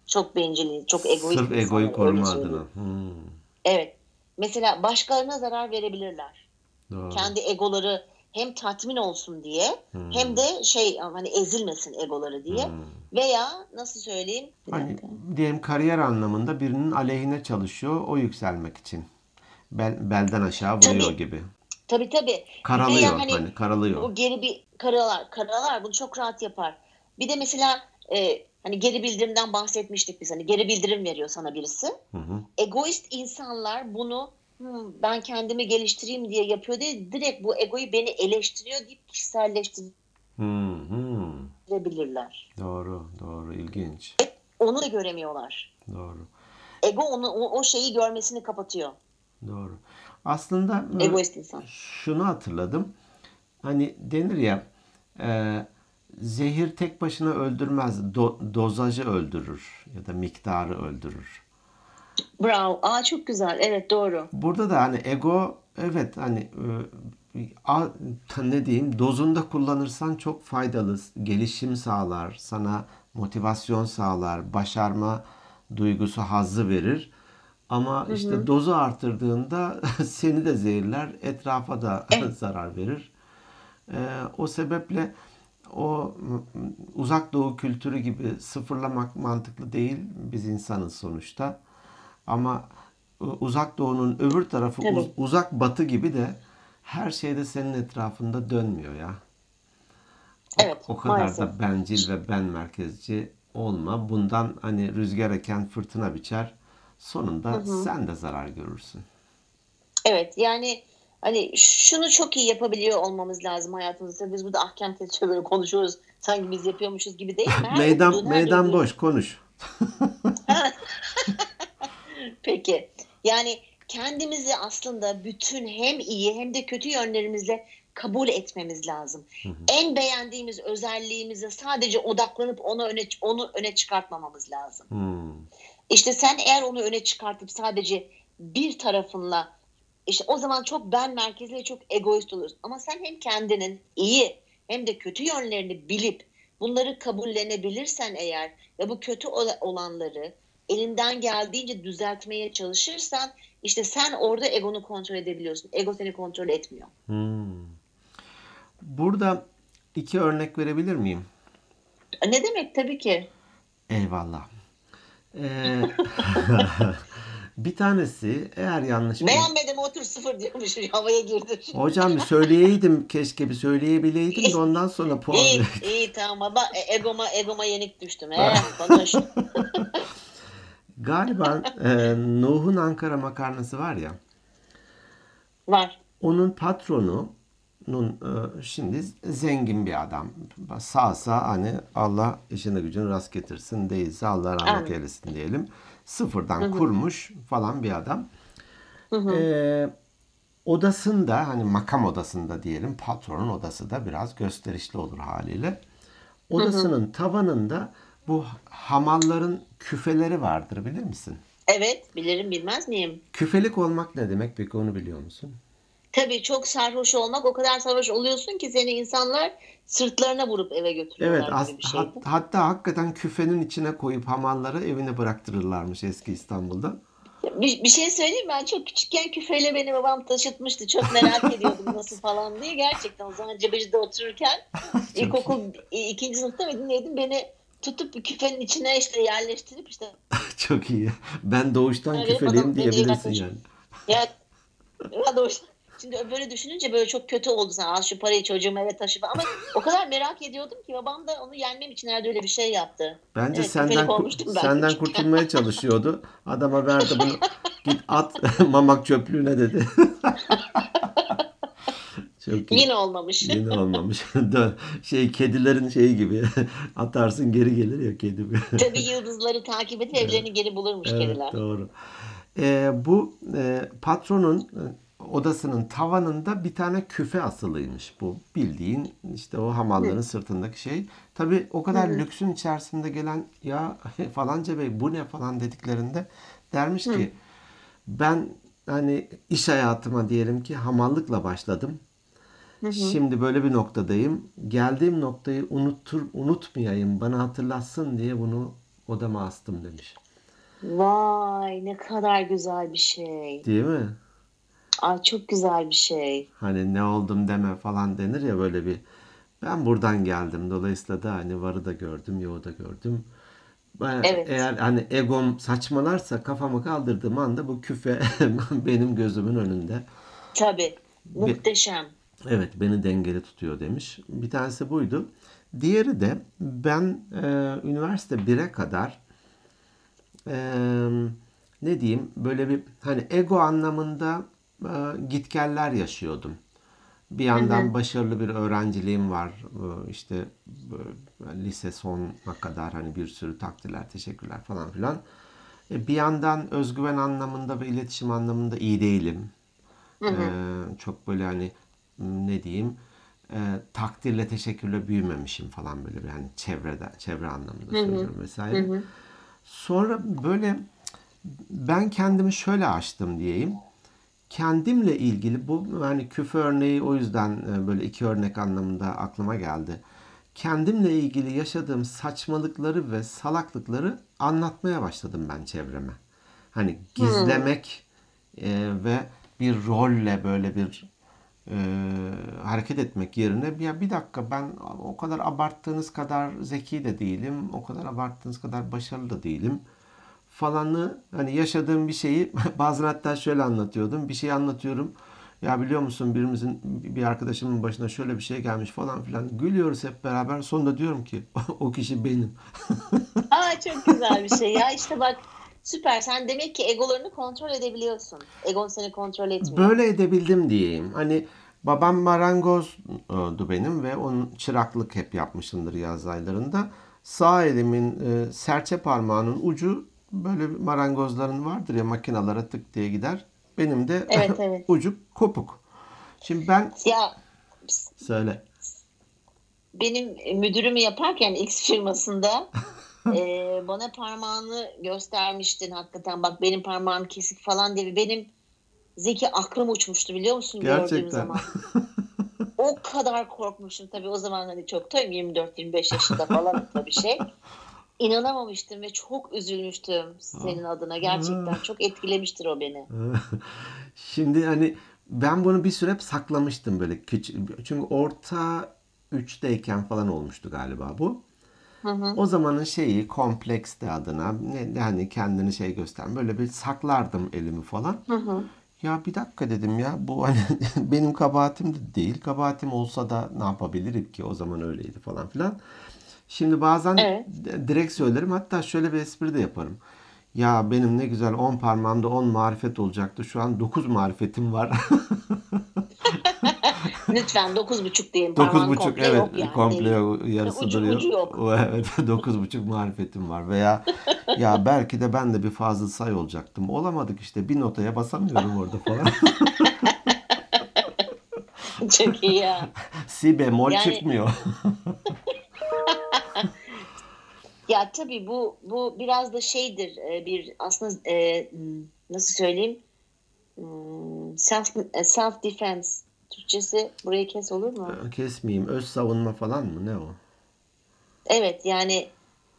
Çok bencil, çok egoist Sırf egoyu koruma adına. Hmm. Evet. Mesela başkalarına zarar verebilirler. Doğru. Kendi egoları hem tatmin olsun diye Hmm. hem de şey hani ezilmesin egoları diye. Hmm. Veya nasıl söyleyeyim? Hani diyelim kariyer anlamında birinin aleyhine çalışıyor o yükselmek için. Bel, belden aşağı vuruyor Tabii. gibi. Tabii tabii. Karalıyor Veya hani hani karalıyor. o geri bir karalar, karalar bunu çok rahat yapar. Bir de mesela e, hani geri bildirimden bahsetmiştik biz. Hani geri bildirim veriyor sana birisi. Hı hı. Egoist insanlar bunu "Hmm, ben kendimi geliştireyim diye yapıyor diye direkt bu egoyu beni eleştiriyor deyip kişiselleştirebilirler. Doğru, doğru, ilginç. Onu da göremiyorlar. Doğru, Ego onu o, o şeyi görmesini kapatıyor. Doğru. Aslında e, Egoist insan. şunu hatırladım. Hani denir ya Ee, zehir tek başına öldürmez. Do- dozajı öldürür ya da miktarı öldürür. Bravo. Aa çok güzel. Evet doğru. Burada da hani ego evet hani e, a- ne diyeyim dozunda kullanırsan çok faydalı, gelişim sağlar, sana motivasyon sağlar, başarma duygusu hazzı verir. Ama işte dozu artırdığında seni de zehirler, etrafa da zarar verir. Ee, o sebeple o m- uzak doğu kültürü gibi sıfırlamak mantıklı değil. Biz insanız sonuçta. Ama e, uzak doğunun öbür tarafı uz- uzak batı gibi de her şeyde senin etrafında dönmüyor ya. O, Evet, o kadar maalesef. da bencil ve ben merkezci olma. Bundan hani rüzgar eken fırtına biçer. Sonunda sen de zarar görürsün. Evet yani hani şunu çok iyi yapabiliyor olmamız lazım hayatımızda. Biz burada ahkam tescil böyle konuşuyoruz. Sanki biz yapıyormuşuz gibi değil mi? Her Meydan okuduğun, meydan duyduğun- boş konuş. Peki. Yani kendimizi aslında bütün hem iyi hem de kötü yönlerimizle kabul etmemiz lazım. En beğendiğimiz özelliğimize sadece odaklanıp onu öne onu öne çıkartmamamız lazım. Hmm. İşte sen eğer onu öne çıkartıp sadece bir tarafınla işte o zaman çok ben merkezli ve çok egoist olursun. Ama sen hem kendinin iyi hem de kötü yönlerini bilip bunları kabullenebilirsen eğer ve bu kötü ola- olanları elinden geldiğince düzeltmeye çalışırsan işte sen orada egonu kontrol edebiliyorsun. Ego seni kontrol etmiyor. Hmm. Burada iki örnek verebilir miyim? Ne demek tabii ki. Eyvallah. Ee, bir tanesi eğer yanlış Beğenmedim otur sıfır diyormuş havaya girdi. Hocam bir söyleyeydim keşke bir söyleyebileydim de ondan sonra puan İyi, iyi tamam baba E, egoma egoma yenik düştüm. He, konuş. Galiba e, Nuh'un Ankara makarnası var ya. Var. Onun patronunun e, şimdi zengin bir adam. Sağsa hani Allah işini gücünü rast getirsin değilse Allah rahmet Amin. eylesin diyelim. Sıfırdan kurmuş falan bir adam. E, odasında hani makam odasında diyelim patronun odası da biraz gösterişli olur haliyle. Odasının tavanında bu hamalların küfeleri vardır bilir misin? Evet bilirim bilmez miyim? Küfelik olmak ne demek peki onu biliyor musun? Tabii çok sarhoş olmak o kadar sarhoş oluyorsun ki seni insanlar sırtlarına vurup eve Evet götürüyorlar as- gibi bir şey. hat- hatta hakikaten küfenin içine koyup hamalları evine bıraktırırlarmış eski İstanbul'da. Bir, bir şey söyleyeyim ben çok küçükken küfeyle beni babam taşıtmıştı. Çok merak ediyordum nasıl falan diye. Gerçekten o zaman Cebeci'de otururken ilkokul ikinci sınıfta mıydım neydim beni tutup küfenin içine işte yerleştirip işte Çok iyi. Ben doğuştan Evet, küfeliyim diyebilirsin yani. Ya, ya doğru. Şimdi böyle düşününce böyle çok kötü oldu sen al şu parayı çocuğumu eve taşı falan. Ama o kadar merak ediyordum ki babam da onu yenmem için herhalde öyle bir şey yaptı. Bence Evet, senden ben senden küçükken. kurtulmaya çalışıyordu. Adama verdi bunu. Git at mamak çöplüğüne dedi. Çok iyi. Yine olmamış. Yine olmamış. Şey kedilerin şeyi gibi. Atarsın geri gelir ya kedi. Tabii yıldızları takip edip evlerini geri bulurmuş Evet, kediler. doğru. Ee, bu e, patronun e, odasının tavanında bir tane küfe asılıymış bu. Bildiğin işte o hamalların sırtındaki şey. Tabii o kadar lüksün içerisinde gelen ya falanca bey bu ne falan dediklerinde dermiş ki ben hani iş hayatıma diyelim ki hamallıkla başladım. Şimdi böyle bir noktadayım. Geldiğim noktayı unutur unutmayayım, bana hatırlatsın diye bunu odama astım demiş. Vay ne kadar güzel bir şey. Değil mi? Ay çok güzel bir şey. Hani ne oldum deme falan denir ya böyle bir. Ben buradan geldim. Dolayısıyla da hani varı da gördüm, yoğu da gördüm. Ben, Evet. Eğer hani egom saçmalarsa kafamı kaldırdığım anda bu küfe benim gözümün önünde. Tabii. Muhteşem. Evet beni dengeli tutuyor demiş. Bir tanesi buydu. Diğeri de ben e, üniversite 1'e kadar e, ne diyeyim böyle bir hani ego anlamında gitgeller yaşıyordum. Bir yandan başarılı bir öğrenciliğim var. E, işte e, lise sonuna kadar hani bir sürü takdirler, teşekkürler falan filan. E, bir yandan özgüven anlamında ve iletişim anlamında iyi değilim. Ee, çok böyle hani ne diyeyim e, takdirle teşekkürle büyümemişim falan böyle bir hani çevrede çevre anlamında söylüyorum vesaire. Sonra böyle ben kendimi şöyle açtım diyeyim. Kendimle ilgili bu hani küfür örneği o yüzden e, böyle iki örnek anlamında aklıma geldi. Kendimle ilgili yaşadığım saçmalıkları ve salaklıkları anlatmaya başladım ben çevreme. Hani gizlemek e, ve bir rolle böyle bir e, hareket etmek yerine ya bir dakika ben o kadar abarttığınız kadar zeki de değilim, o kadar abarttığınız kadar başarılı da değilim falanı hani yaşadığım bir şeyi bazen hatta şöyle anlatıyordum. Bir şey anlatıyorum. Ya biliyor musun birimizin bir arkadaşımın başına şöyle bir şey gelmiş falan filan. Gülüyoruz hep beraber. Sonunda diyorum ki o kişi benim. Aa çok güzel bir şey ya. İşte bak süper. Sen demek ki egolarını kontrol edebiliyorsun. Egon seni kontrol etmiyor. Böyle edebildim diyeyim. Hani babam marangozdu benim ve onun çıraklık hep yapmışımdır yaz aylarında. Sağ elimin e, serçe parmağının ucu böyle marangozların vardır ya makinalara tık diye gider. Benim de Evet, evet. ucu kopuk. Şimdi ben Ya söyle. benim müdürümü yaparken X firmasında e, bana parmağını göstermiştin hakikaten. Bak benim parmağım kesik falan diye. Benim zeki aklım uçmuştu biliyor musun gördüğüm Gerçekten. zaman. O kadar korkmuştum tabii o zaman hani çok tabii 24-25 yaşında falan tabii şey. İnanamamıştım ve çok üzülmüştüm senin adına. Gerçekten çok etkilemiştir o beni. Şimdi hani ben bunu bir süre hep saklamıştım böyle küçük. Çünkü orta 3'teyken falan olmuştu galiba bu. O zamanın şeyi kompleksti adına. Ne, hani kendini şey göster. Böyle bir saklardım elimi falan. Ya bir dakika dedim ya bu hani benim kabahatim de değil. Kabahatim olsa da ne yapabilirim ki o zaman öyleydi falan filan. Şimdi bazen Evet. direkt söylerim hatta şöyle bir espri de yaparım. Ya benim ne güzel 10 parmağımda 10 marifet olacaktı. Şu an 9 marifetim var. Lütfen 9,5 diyelim. Dokuz Parmağın buçuk komple evet yok yani. komple Değil. yarısı Ucu- duruyor. ucu yok. Evet dokuz buçuk marifetim var veya ya belki de ben de bir Fazıl Say olacaktım. Olamadık işte bir notaya basamıyorum orada falan. Çok iyi ya. Si bemol Yani- çıkmıyor. Ya tabii bu bu biraz da şeydir e, bir aslında e, nasıl söyleyeyim Hmm, self self defense Türkçesi burayı kes olur mu? Kesmeyeyim. Öz savunma falan mı? Ne o? Evet yani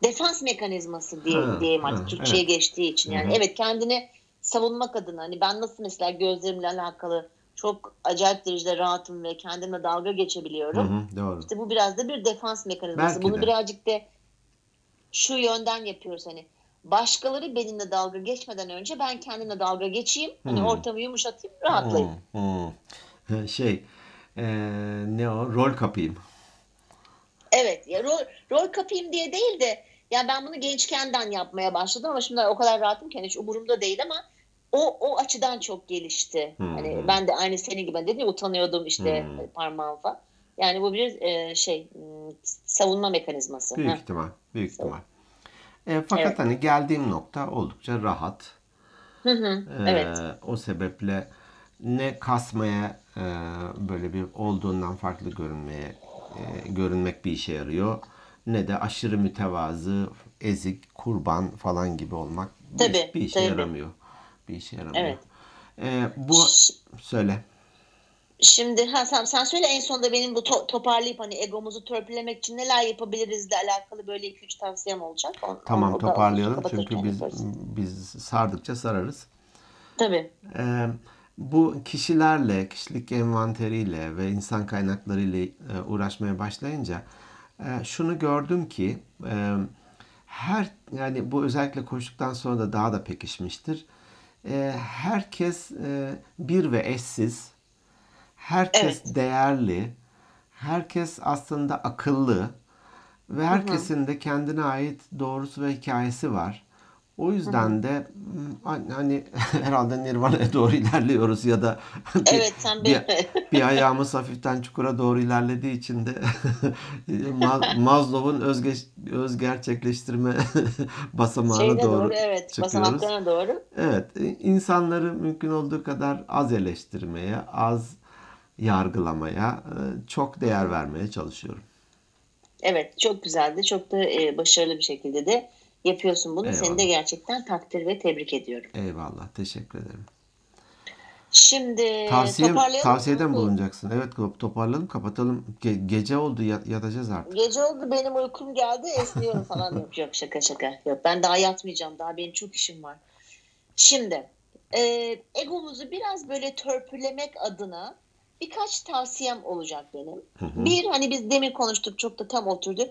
defans mekanizması diye Ha, diyeyim ha, artık Türkçe'ye evet. geçtiği için yani Hı hı. evet kendini savunmak adına hani ben nasıl mesela gözlerimle alakalı çok acayip derecede rahatım ve kendimle dalga Hı geçebiliyorum. hı, doğru. İşte bu biraz da bir defans mekanizması. Belki Bunu de. birazcık da şu yönden yapıyoruz hani başkaları benimle dalga geçmeden önce ben kendimle dalga geçeyim. Hani Hmm. ortamı yumuşatayım, rahatlayayım. Hı, hı. Şey eee, ne o? Rol kapayım. Evet, ya rol, rol kapayım diye değil de yani ben bunu gençkenden yapmaya başladım ama şimdi o kadar rahatım ki hani hiç umurumda değil ama o o açıdan çok gelişti. Hmm. Hani ben de aynı senin gibi dedim ya utanıyordum işte Hmm. parmağım falan. Yani bu bir e, şey savunma mekanizması. Büyük Heh. ihtimal. Büyük ihtimal. E, fakat Evet. hani geldiğim nokta oldukça rahat. Hı hı, Ee, evet. O sebeple ne kasmaya e, böyle bir olduğundan farklı görünmeye e, görünmek bir işe yarıyor. Ne de aşırı mütevazı, ezik, kurban falan gibi olmak bir, Tabii, bir işe tabii. yaramıyor. Bir işe yaramıyor. Evet. Ee, bu söyle. Şimdi ha, sen, sen söyle en sonunda benim bu to- toparlayıp hani egomuzu törpülemek için neler yapabilirizle alakalı böyle 2-3 tavsiyem olacak. On- Tamam da toparlayalım kapatırken çünkü biz yaparız. biz sardıkça sararız. Tabii. Ee, bu kişilerle, kişilik envanteriyle ve insan kaynaklarıyla e, uğraşmaya başlayınca e, şunu gördüm ki e, her yani bu özellikle koştuktan sonra da daha da pekişmiştir. E, herkes e, bir ve eşsiz, herkes Evet. değerli, herkes aslında akıllı ve herkesin de kendine ait doğrusu ve hikayesi var. O yüzden de hmm, hani herhalde Nirvana'ya doğru ilerliyoruz ya da bir, Evet sen bir, bir, ayağımız hafiften çukura doğru ilerlediği için de Ma- Maslow'un özge, öz gerçekleştirme basamağına şeyine doğru, doğru, evet çıkıyoruz. basamaklarına doğru. Evet, insanları mümkün olduğu kadar az eleştirmeye, az yargılamaya e, çok değer vermeye çalışıyorum. Evet çok güzeldi. Çok da e, başarılı bir şekilde de yapıyorsun bunu. Eyvallah. Seni de gerçekten takdir ve tebrik ediyorum. Eyvallah. Teşekkür ederim. Şimdi Tavsiye, toparlayalım. tavsiyede mi mı? bulunacaksın? Evet toparlayalım kapatalım. Ge- gece oldu yat- yatacağız artık. Gece oldu benim uykum geldi esniyorum falan yok yok şaka şaka yok ben daha yatmayacağım daha benim çok işim var. Şimdi e, egomuzu biraz böyle törpülemek adına birkaç tavsiyem olacak benim. Hı hı. Bir hani biz demin konuştuk çok da tam oturdu.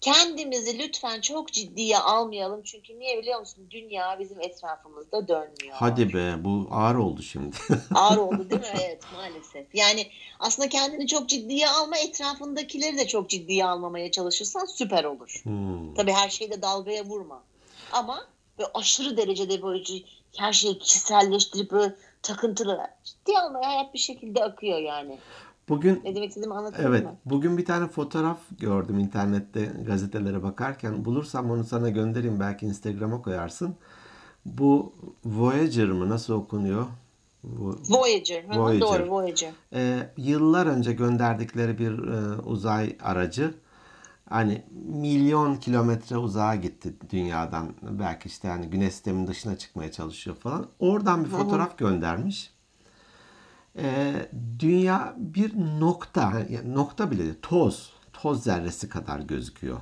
Kendimizi lütfen çok ciddiye almayalım çünkü niye biliyor musun? Dünya bizim etrafımızda dönmüyor. Hadi be bu ağır oldu şimdi. Ağır oldu değil mi? Evet maalesef. Yani aslında kendini çok ciddiye alma, etrafındakileri de çok ciddiye almamaya çalışırsan süper olur. Hmm. Tabii her şeyde dalgaya vurma. Ama böyle aşırı derecede böyle her şeyi kişiselleştirip böyle takıntılı ciddiye almaya hayat bir şekilde akıyor yani. Bugün Ne demek istediğimi anlatayım evet mı? bugün bir tane fotoğraf gördüm internette gazetelere bakarken. Bulursam onu sana göndereyim belki Instagram'a koyarsın. Bu Voyager mı nasıl okunuyor? Voyager. Voyager. Doğru Voyager. Ee, yıllar önce gönderdikleri bir e, uzay aracı hani milyon kilometre uzağa gitti dünyadan. Belki işte hani güneş sisteminin dışına çıkmaya çalışıyor falan. Oradan bir fotoğraf göndermiş. Ee, dünya bir nokta, yani nokta bile değil, toz, toz zerresi kadar gözüküyor.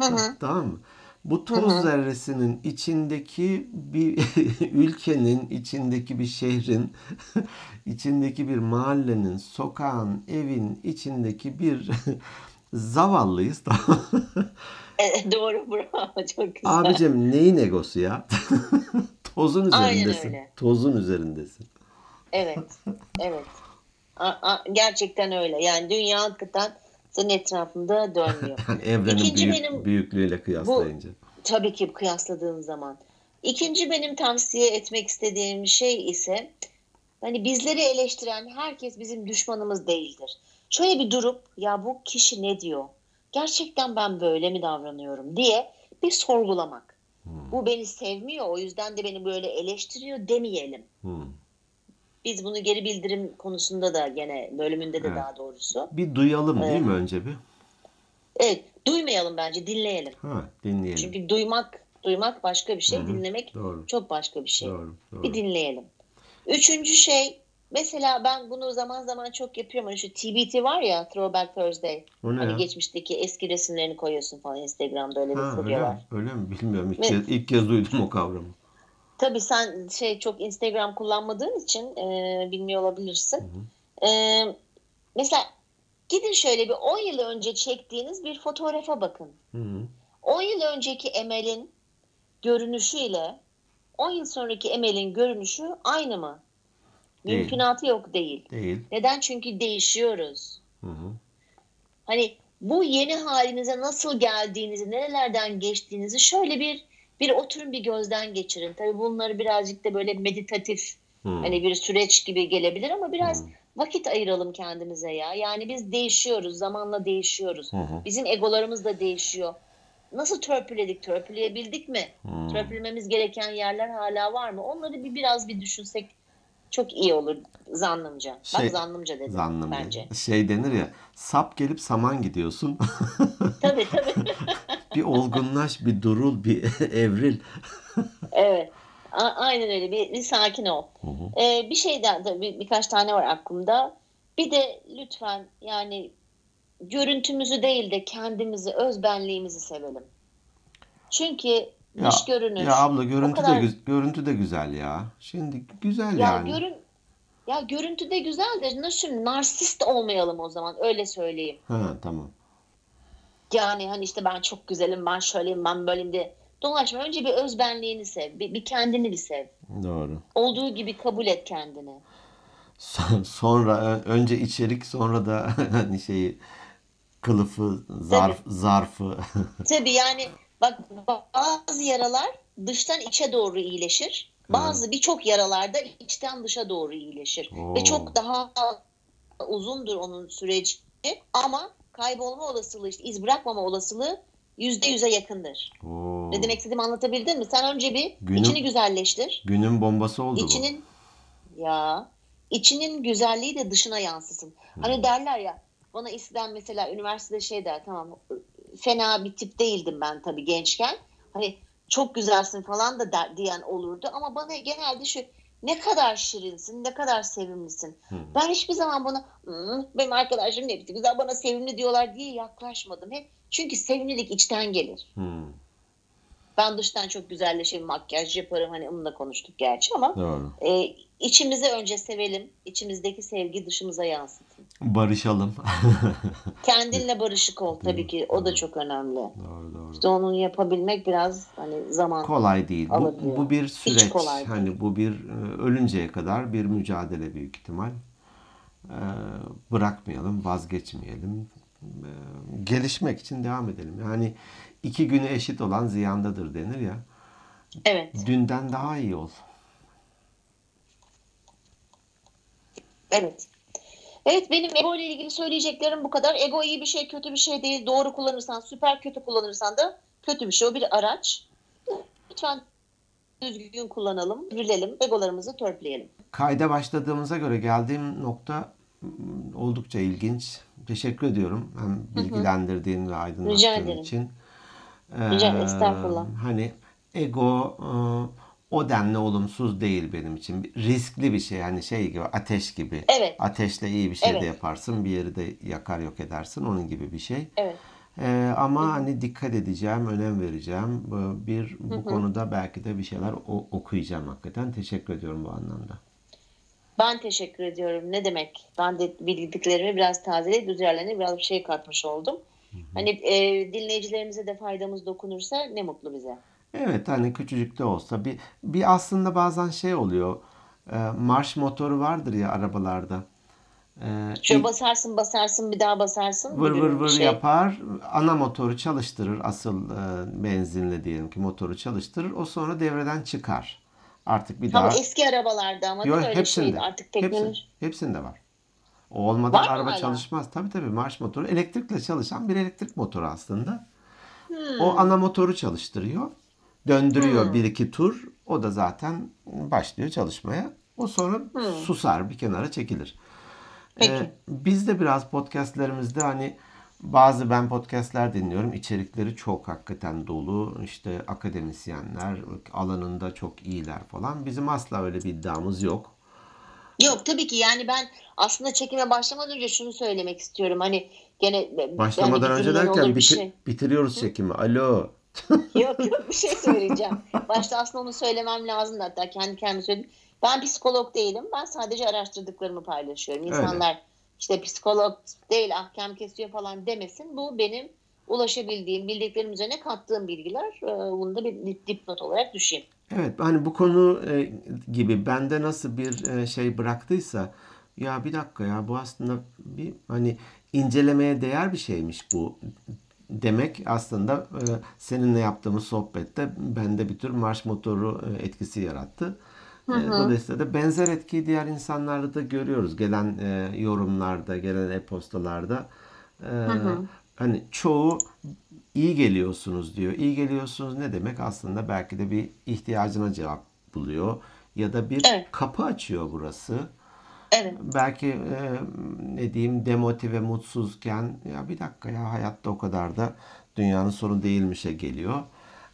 Hı hı. Tamam mı? Bu toz Hı hı. zerresinin içindeki bir ülkenin, içindeki bir şehrin, içindeki bir mahallenin, sokağın, evin içindeki bir zavallıyız. E, doğru bravo çok güzel. Abicim neyin egosu ya? Tozun Aynen üzerindesin. öyle. Tozun üzerindesin. Evet. Evet. A- a- gerçekten öyle. Yani dünya hakikaten senin etrafında dönmüyor. Yani evrenin İkinci büyük, benim- büyüklüğüyle kıyaslayınca. Tabii ki kıyasladığım zaman. İkinci benim tavsiye etmek istediğim şey ise hani bizleri eleştiren herkes bizim düşmanımız değildir. Şöyle bir durup ya bu kişi ne diyor? Gerçekten ben böyle mi davranıyorum diye bir sorgulamak. Hmm. Bu beni sevmiyor o yüzden de beni böyle eleştiriyor demeyelim. Hmm. Biz bunu geri bildirim konusunda da gene bölümünde de Evet. daha doğrusu. Bir duyalım değil mi önce bir? Evet, duymayalım bence, dinleyelim. Ha, dinleyelim. Çünkü duymak duymak başka bir şey, Hı hı. dinlemek Doğru. çok başka bir şey. Doğru. Doğru. Bir dinleyelim. Üçüncü şey, mesela ben bunu zaman zaman çok yapıyorum. Hani şu TBT var ya, Throwback Thursday. O ne Hani ya? geçmişteki eski resimlerini koyuyorsun falan Instagram'da öyle bir Ha, öyle var. Öyle mi? Bilmiyorum. İlk, kez, ilk kez duydum o kavramı. Tabii sen şey çok Instagram kullanmadığın için e, bilmiyor olabilirsin. Hı E, mesela gidin şöyle bir 10 yıl önce çektiğiniz bir fotoğrafa bakın. Hı hı. 10 yıl önceki Emel'in görünüşüyle 10 yıl sonraki Emel'in görünüşü aynı mı? Değil. Mümkünatı yok değil. Değil. Neden? Çünkü değişiyoruz. Hı hı. Hani bu yeni halinize nasıl geldiğinizi, nerelerden geçtiğinizi şöyle bir bir oturun bir gözden geçirin. Tabii bunları birazcık da böyle meditatif Hı. hani bir süreç gibi gelebilir ama biraz Hı. vakit ayıralım kendimize ya. Yani biz değişiyoruz, zamanla değişiyoruz. Hı. Bizim egolarımız da değişiyor. Nasıl törpüledik, törpüleyebildik mi? Hı. Törpülememiz gereken yerler hala var mı? Onları bir biraz bir düşünsek çok iyi olur zannımca. Şey, Bak zannımca dedim Zannım bence. Şey denir ya sap gelip saman gidiyorsun. Tabii tabii. bir olgunlaş, bir durul, bir evril. evet. A- aynen öyle. Bir, bir sakin ol. Hı hı. Ee, bir şeyden de bir, birkaç tane var aklımda. Bir de lütfen yani görüntümüzü değil de kendimizi, özbenliğimizi sevelim. Çünkü Ya, dış görünüş. ya abla görüntü kadar- de görüntü de güzel ya. Şimdi güzel Ya yani. görün ya görüntü de güzel de nasıl narsist olmayalım o zaman öyle söyleyeyim. Ha tamam. Yani hani işte ben çok güzelim, ben şöyleyim, ben böyleyim diye dolaşma. Önce bir özbenliğini sev, bir, bir kendini bir sev. Doğru. Olduğu gibi kabul et kendini. Son- Sonra önce içerik sonra da hani şeyi kılıfı, zarf, zarfı. Tabii yani bak bazı yaralar dıştan içe doğru iyileşir. Bazı birçok yaralarda içten dışa doğru iyileşir. Oo. Ve çok daha uzundur onun süreci ama kaybolma olasılığı, işte iz bırakmama olasılığı yüzde yüze yakındır. Oo. Ne demek istediğimi anlatabildim mi? Sen önce bir Günün- içini güzelleştir. Günün bombası oldu bu. İçinin ya içinin güzelliği de dışına yansısın. Hani derler ya bana eskiden mesela üniversitede şey der tamam fena bir tip değildim ben tabii gençken. Hani çok güzelsin falan da der, diyen olurdu ama bana genelde şu ne kadar şirinsin, ne kadar sevimlisin. Hı. Ben hiçbir zaman buna "Hmm, benim arkadaşım ne bitti güzel bana sevimli diyorlar diye yaklaşmadım. Hep çünkü sevimlilik içten gelir. Hmm, Ben dıştan çok güzelleşirim, makyaj yaparım. Hani onunla konuştuk gerçi ama doğru. e, içimizi önce sevelim. İçimizdeki sevgi dışımıza yansıtın. Barışalım. Kendinle barışık ol tabii ki. O da çok önemli. doğru doğru. İşte onu yapabilmek biraz hani zaman. Kolay değil. Bu, alabiliyor. bu bir süreç. kolay değil. Hani bu bir e, ölünceye kadar bir mücadele büyük ihtimal. Ee, bırakmayalım, vazgeçmeyelim. Ee, gelişmek için devam edelim. Yani iki güne eşit olan ziyandadır denir ya. Evet. Dünden daha iyi ol. Evet. Evet benim ego ile ilgili söyleyeceklerim bu kadar. Ego iyi bir şey, kötü bir şey değil. Doğru kullanırsan süper, kötü kullanırsan da kötü bir şey. O bir araç. Lütfen düzgün kullanalım, bilelim, egolarımızı törpüleyelim. Kayda başladığımıza göre geldiğim nokta oldukça ilginç. Teşekkür ediyorum. Hem bilgilendirdiğin ve Rica aydınlattığın ederim. için. Ee, estağfurullah. Hani ego e, o denli olumsuz değil benim için. Riskli bir şey. Hani şey gibi ateş gibi. Evet. Ateşle iyi bir şey de Evet. yaparsın. Bir yeri de yakar yok edersin. Onun gibi bir şey. Evet. Ee, ama hani dikkat edeceğim, önem vereceğim. Bu- Bir bu konuda belki de bir şeyler o- okuyacağım hakikaten. Teşekkür ediyorum bu anlamda. Ben teşekkür ediyorum. Ne demek? Ben de bildiklerimi biraz tazeleyip üzerlerine biraz bir şey katmış oldum. Hani e, dinleyicilerimize de faydamız dokunursa ne mutlu bize. Evet hani küçücük de olsa bir bir aslında bazen şey oluyor. e, marş motoru vardır ya arabalarda. E, Şöyle ilk basarsın basarsın bir daha basarsın. vır vır vır şey- yapar. Ana motoru çalıştırır. Asıl e, benzinle diyelim ki motoru çalıştırır. O sonra devreden çıkar. Artık bir Ama daha eski arabalarda ama öyle hepsinde. şey artık teknoloji. Hepsinde, hepsinde var. O olmadan Var mı araba hala? çalışmaz. Tabii tabii marş motoru elektrikle çalışan bir elektrik motoru aslında. Hmm. O ana motoru çalıştırıyor. Döndürüyor bir iki tur. O da zaten başlıyor çalışmaya. O sonra susar bir kenara çekilir. Peki. Ee, biz de biraz podcastlerimizde hani bazı ben podcastler dinliyorum. İçerikleri çok hakikaten dolu. İşte akademisyenler alanında çok iyiler falan. Bizim asla öyle bir iddiamız yok. Yok tabii ki yani ben aslında çekime başlamadan önce şunu söylemek istiyorum. Hani gene Başlamadan önce derken bitir- şey. bitiriyoruz çekimi. Alo. Yok yok bir şey söyleyeceğim. Başta aslında onu söylemem lazım hatta kendi kendime söyledim. Ben psikolog değilim. Ben sadece araştırdıklarımı paylaşıyorum. Öyle. İnsanlar işte psikolog değil ahkam kesiyor falan demesin. Bu benim ulaşabildiğim, bildiklerim üzerine kattığım bilgiler. Ee, Bunu da bir dip- dipnot olarak düşeyim. Evet hani bu konu e, gibi bende nasıl bir e, şey bıraktıysa ya bir dakika ya bu aslında bir hani incelemeye değer bir şeymiş bu demek aslında e, seninle yaptığımız sohbette bende bir tür marş motoru e, etkisi yarattı. E, Dolayısıyla da benzer etkiyi diğer insanlarda da görüyoruz. Gelen e, yorumlarda, gelen e-postalarda. E, hani çoğu iyi geliyorsunuz diyor. İyi geliyorsunuz ne demek? Aslında belki de bir ihtiyacına cevap buluyor. Ya da bir Evet. kapı açıyor burası. Evet. Belki e, ne diyeyim demotive, mutsuzken ya bir dakika ya hayatta o kadar da dünyanın sonu değilmişe geliyor.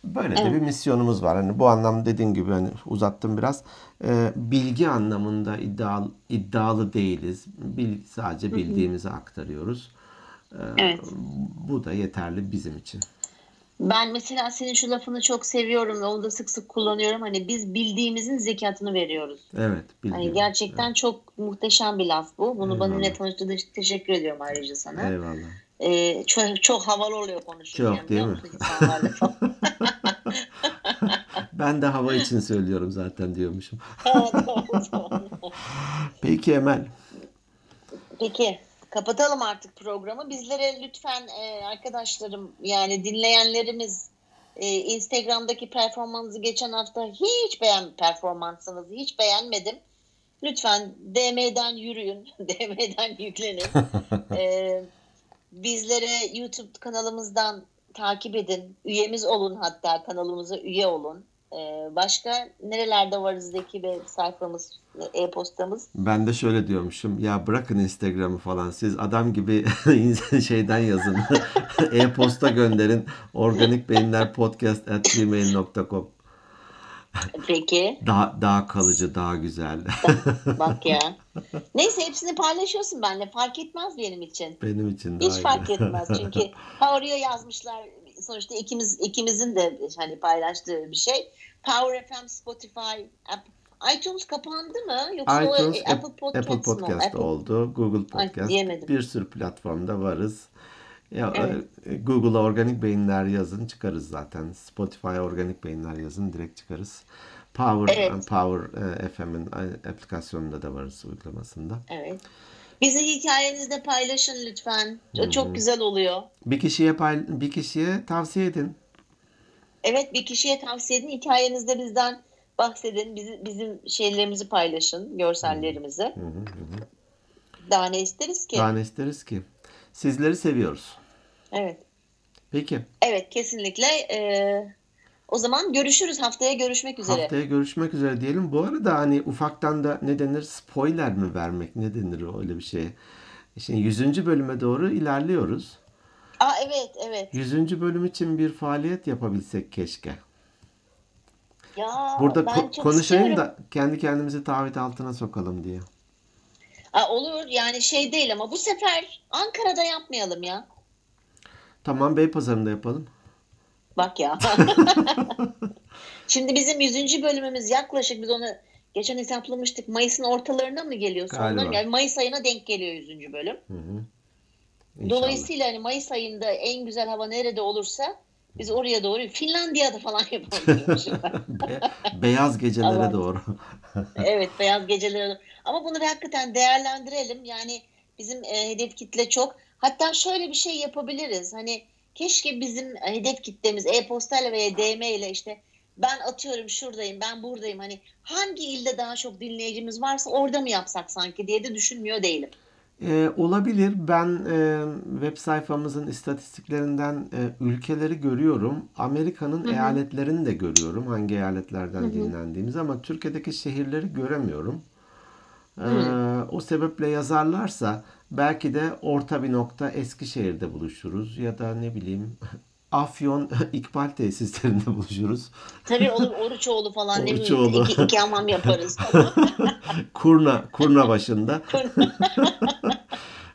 Böyle de bir misyonumuz var. Hani bu anlamda dediğin gibi hani uzattım biraz. E, bilgi anlamında iddialı, iddialı değiliz. Bil, sadece bildiğimizi aktarıyoruz. Evet. Bu da yeterli bizim için. Ben mesela senin şu lafını çok seviyorum ve onu da sık sık kullanıyorum. Hani biz bildiğimizin zekatını veriyoruz. Evet, Hani gerçekten çok muhteşem bir laf bu. Bunu Eyvallah. benimle tanıştığın için teşekkür ediyorum ayrıca sana. Eyvallah. Ee, çok, çok havalı oluyor konuşurken. Çok, değil mi? Ben de hava için söylüyorum zaten diyormuşum. Evet, evet. Peki Emel. Peki kapatalım artık programı. Bizlere lütfen e, arkadaşlarım yani dinleyenlerimiz e, Instagram'daki performansınızı geçen hafta hiç beğen performansınızı hiç beğenmedim. Lütfen DM'den yürüyün. DM'den yüklenin. E, bizlere YouTube kanalımızdan takip edin. Üyemiz olun hatta kanalımıza üye olun. Ee, başka nerelerde varız Zeki ve sayfamız, e-postamız? Ben de şöyle diyormuşum. Ya bırakın Instagram'ı falan. Siz adam gibi şeyden yazın. E-posta gönderin. Organik Beyinler Podcast at gmail.com Peki. Daha, daha kalıcı, daha güzel. Bak ya. Neyse hepsini paylaşıyorsun benimle. Fark etmez benim için. Benim için Hiç fark etmez çünkü ha oraya yazmışlar sonuçta ikimiz ikimizin de hani paylaştığı bir şey. Power FM, Spotify, Apple, iTunes kapandı mı? Yoksa iTunes, o, Apple Podcast, Apple Podcast Apple... oldu. Google Podcast. Ay, bir sürü platformda varız. Ya Evet. e, Google'a organik beyinler yazın çıkarız zaten. Spotify'a organik beyinler yazın direkt çıkarız. Power Evet. Power e, FM'in aplikasyonunda da varız uygulamasında. Evet. Bizi hikayenizde paylaşın lütfen. Çok, çok güzel oluyor. Bir kişiye pay, bir kişiye tavsiye edin. Evet bir kişiye tavsiye edin. Hikayenizde bizden bahsedin. Bizi, bizim şeylerimizi paylaşın. Görsellerimizi. Hı hı hı. Daha ne isteriz ki? Daha ne isteriz ki? Sizleri seviyoruz. Evet. Peki. Evet kesinlikle. Ee, o zaman görüşürüz. Haftaya görüşmek üzere. Haftaya görüşmek üzere diyelim. Bu arada hani ufaktan da ne denir? Spoiler mi vermek? Ne denir öyle bir şey? Şimdi 100. bölüme doğru ilerliyoruz. Aa evet evet. 100. bölüm için bir faaliyet yapabilsek keşke. Ya Burada ben ko- çok konuşayım istiyorum. da kendi kendimizi taahhüt altına sokalım diye. Aa, olur yani şey değil ama bu sefer Ankara'da yapmayalım ya. Tamam Beypazarı'nda yapalım. Bak ya. Şimdi bizim 100. bölümümüz yaklaşık biz onu geçen hesaplamıştık. Mayıs'ın ortalarına mı geliyor? Mı? Yani Mayıs ayına denk geliyor 100. bölüm. Hı hı. İnşallah. Dolayısıyla hani Mayıs ayında en güzel hava nerede olursa biz oraya doğru Finlandiya'da falan yapalım. Be- beyaz gecelere doğru. evet beyaz geceleri. Ama bunu hakikaten değerlendirelim. Yani bizim e, hedef kitle çok. Hatta şöyle bir şey yapabiliriz. Hani keşke bizim hedef kitlemiz e-postayla veya DM ile işte ben atıyorum şuradayım, ben buradayım. Hani hangi ilde daha çok dinleyicimiz varsa orada mı yapsak sanki diye de düşünmüyor değilim. Ee, olabilir. Ben e, web sayfamızın istatistiklerinden e, ülkeleri görüyorum. Amerika'nın Hı hı. eyaletlerini de görüyorum. Hangi eyaletlerden Hı hı. dinlendiğimiz ama Türkiye'deki şehirleri göremiyorum. Ee, o sebeple yazarlarsa belki de orta bir nokta Eskişehir'de buluşuruz ya da ne bileyim Afyon İkbal tesislerinde buluşuruz. Tabii olur Oruçoğlu falan ne bileyim iki, iki hamam yaparız. Kurna, Kurna başında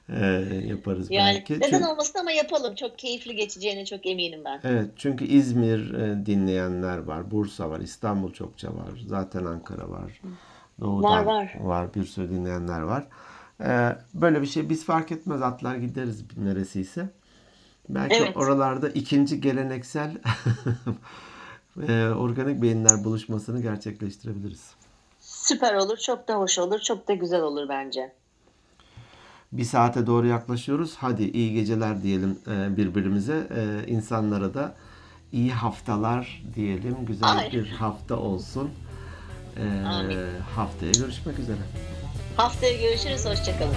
Ee, yaparız yani belki. neden Çünkü- olmasın ama yapalım. Çok keyifli geçeceğine çok eminim ben. Evet, çünkü İzmir e, dinleyenler var, Bursa var, İstanbul çokça var, zaten Ankara var, Doğu'dan Var, var. bir sürü dinleyenler var. Ee, böyle bir şey biz fark etmez atlar gideriz neresiyse. Belki Evet. oralarda ikinci geleneksel e, organik beyinler buluşmasını gerçekleştirebiliriz. Süper olur, çok da hoş olur, çok da güzel olur bence. Bir saate doğru yaklaşıyoruz. Hadi iyi geceler diyelim e, birbirimize. E, insanlara da iyi haftalar diyelim. Güzel Ay. bir hafta olsun. E, haftaya görüşmek üzere. Haftaya görüşürüz, hoşçakalın.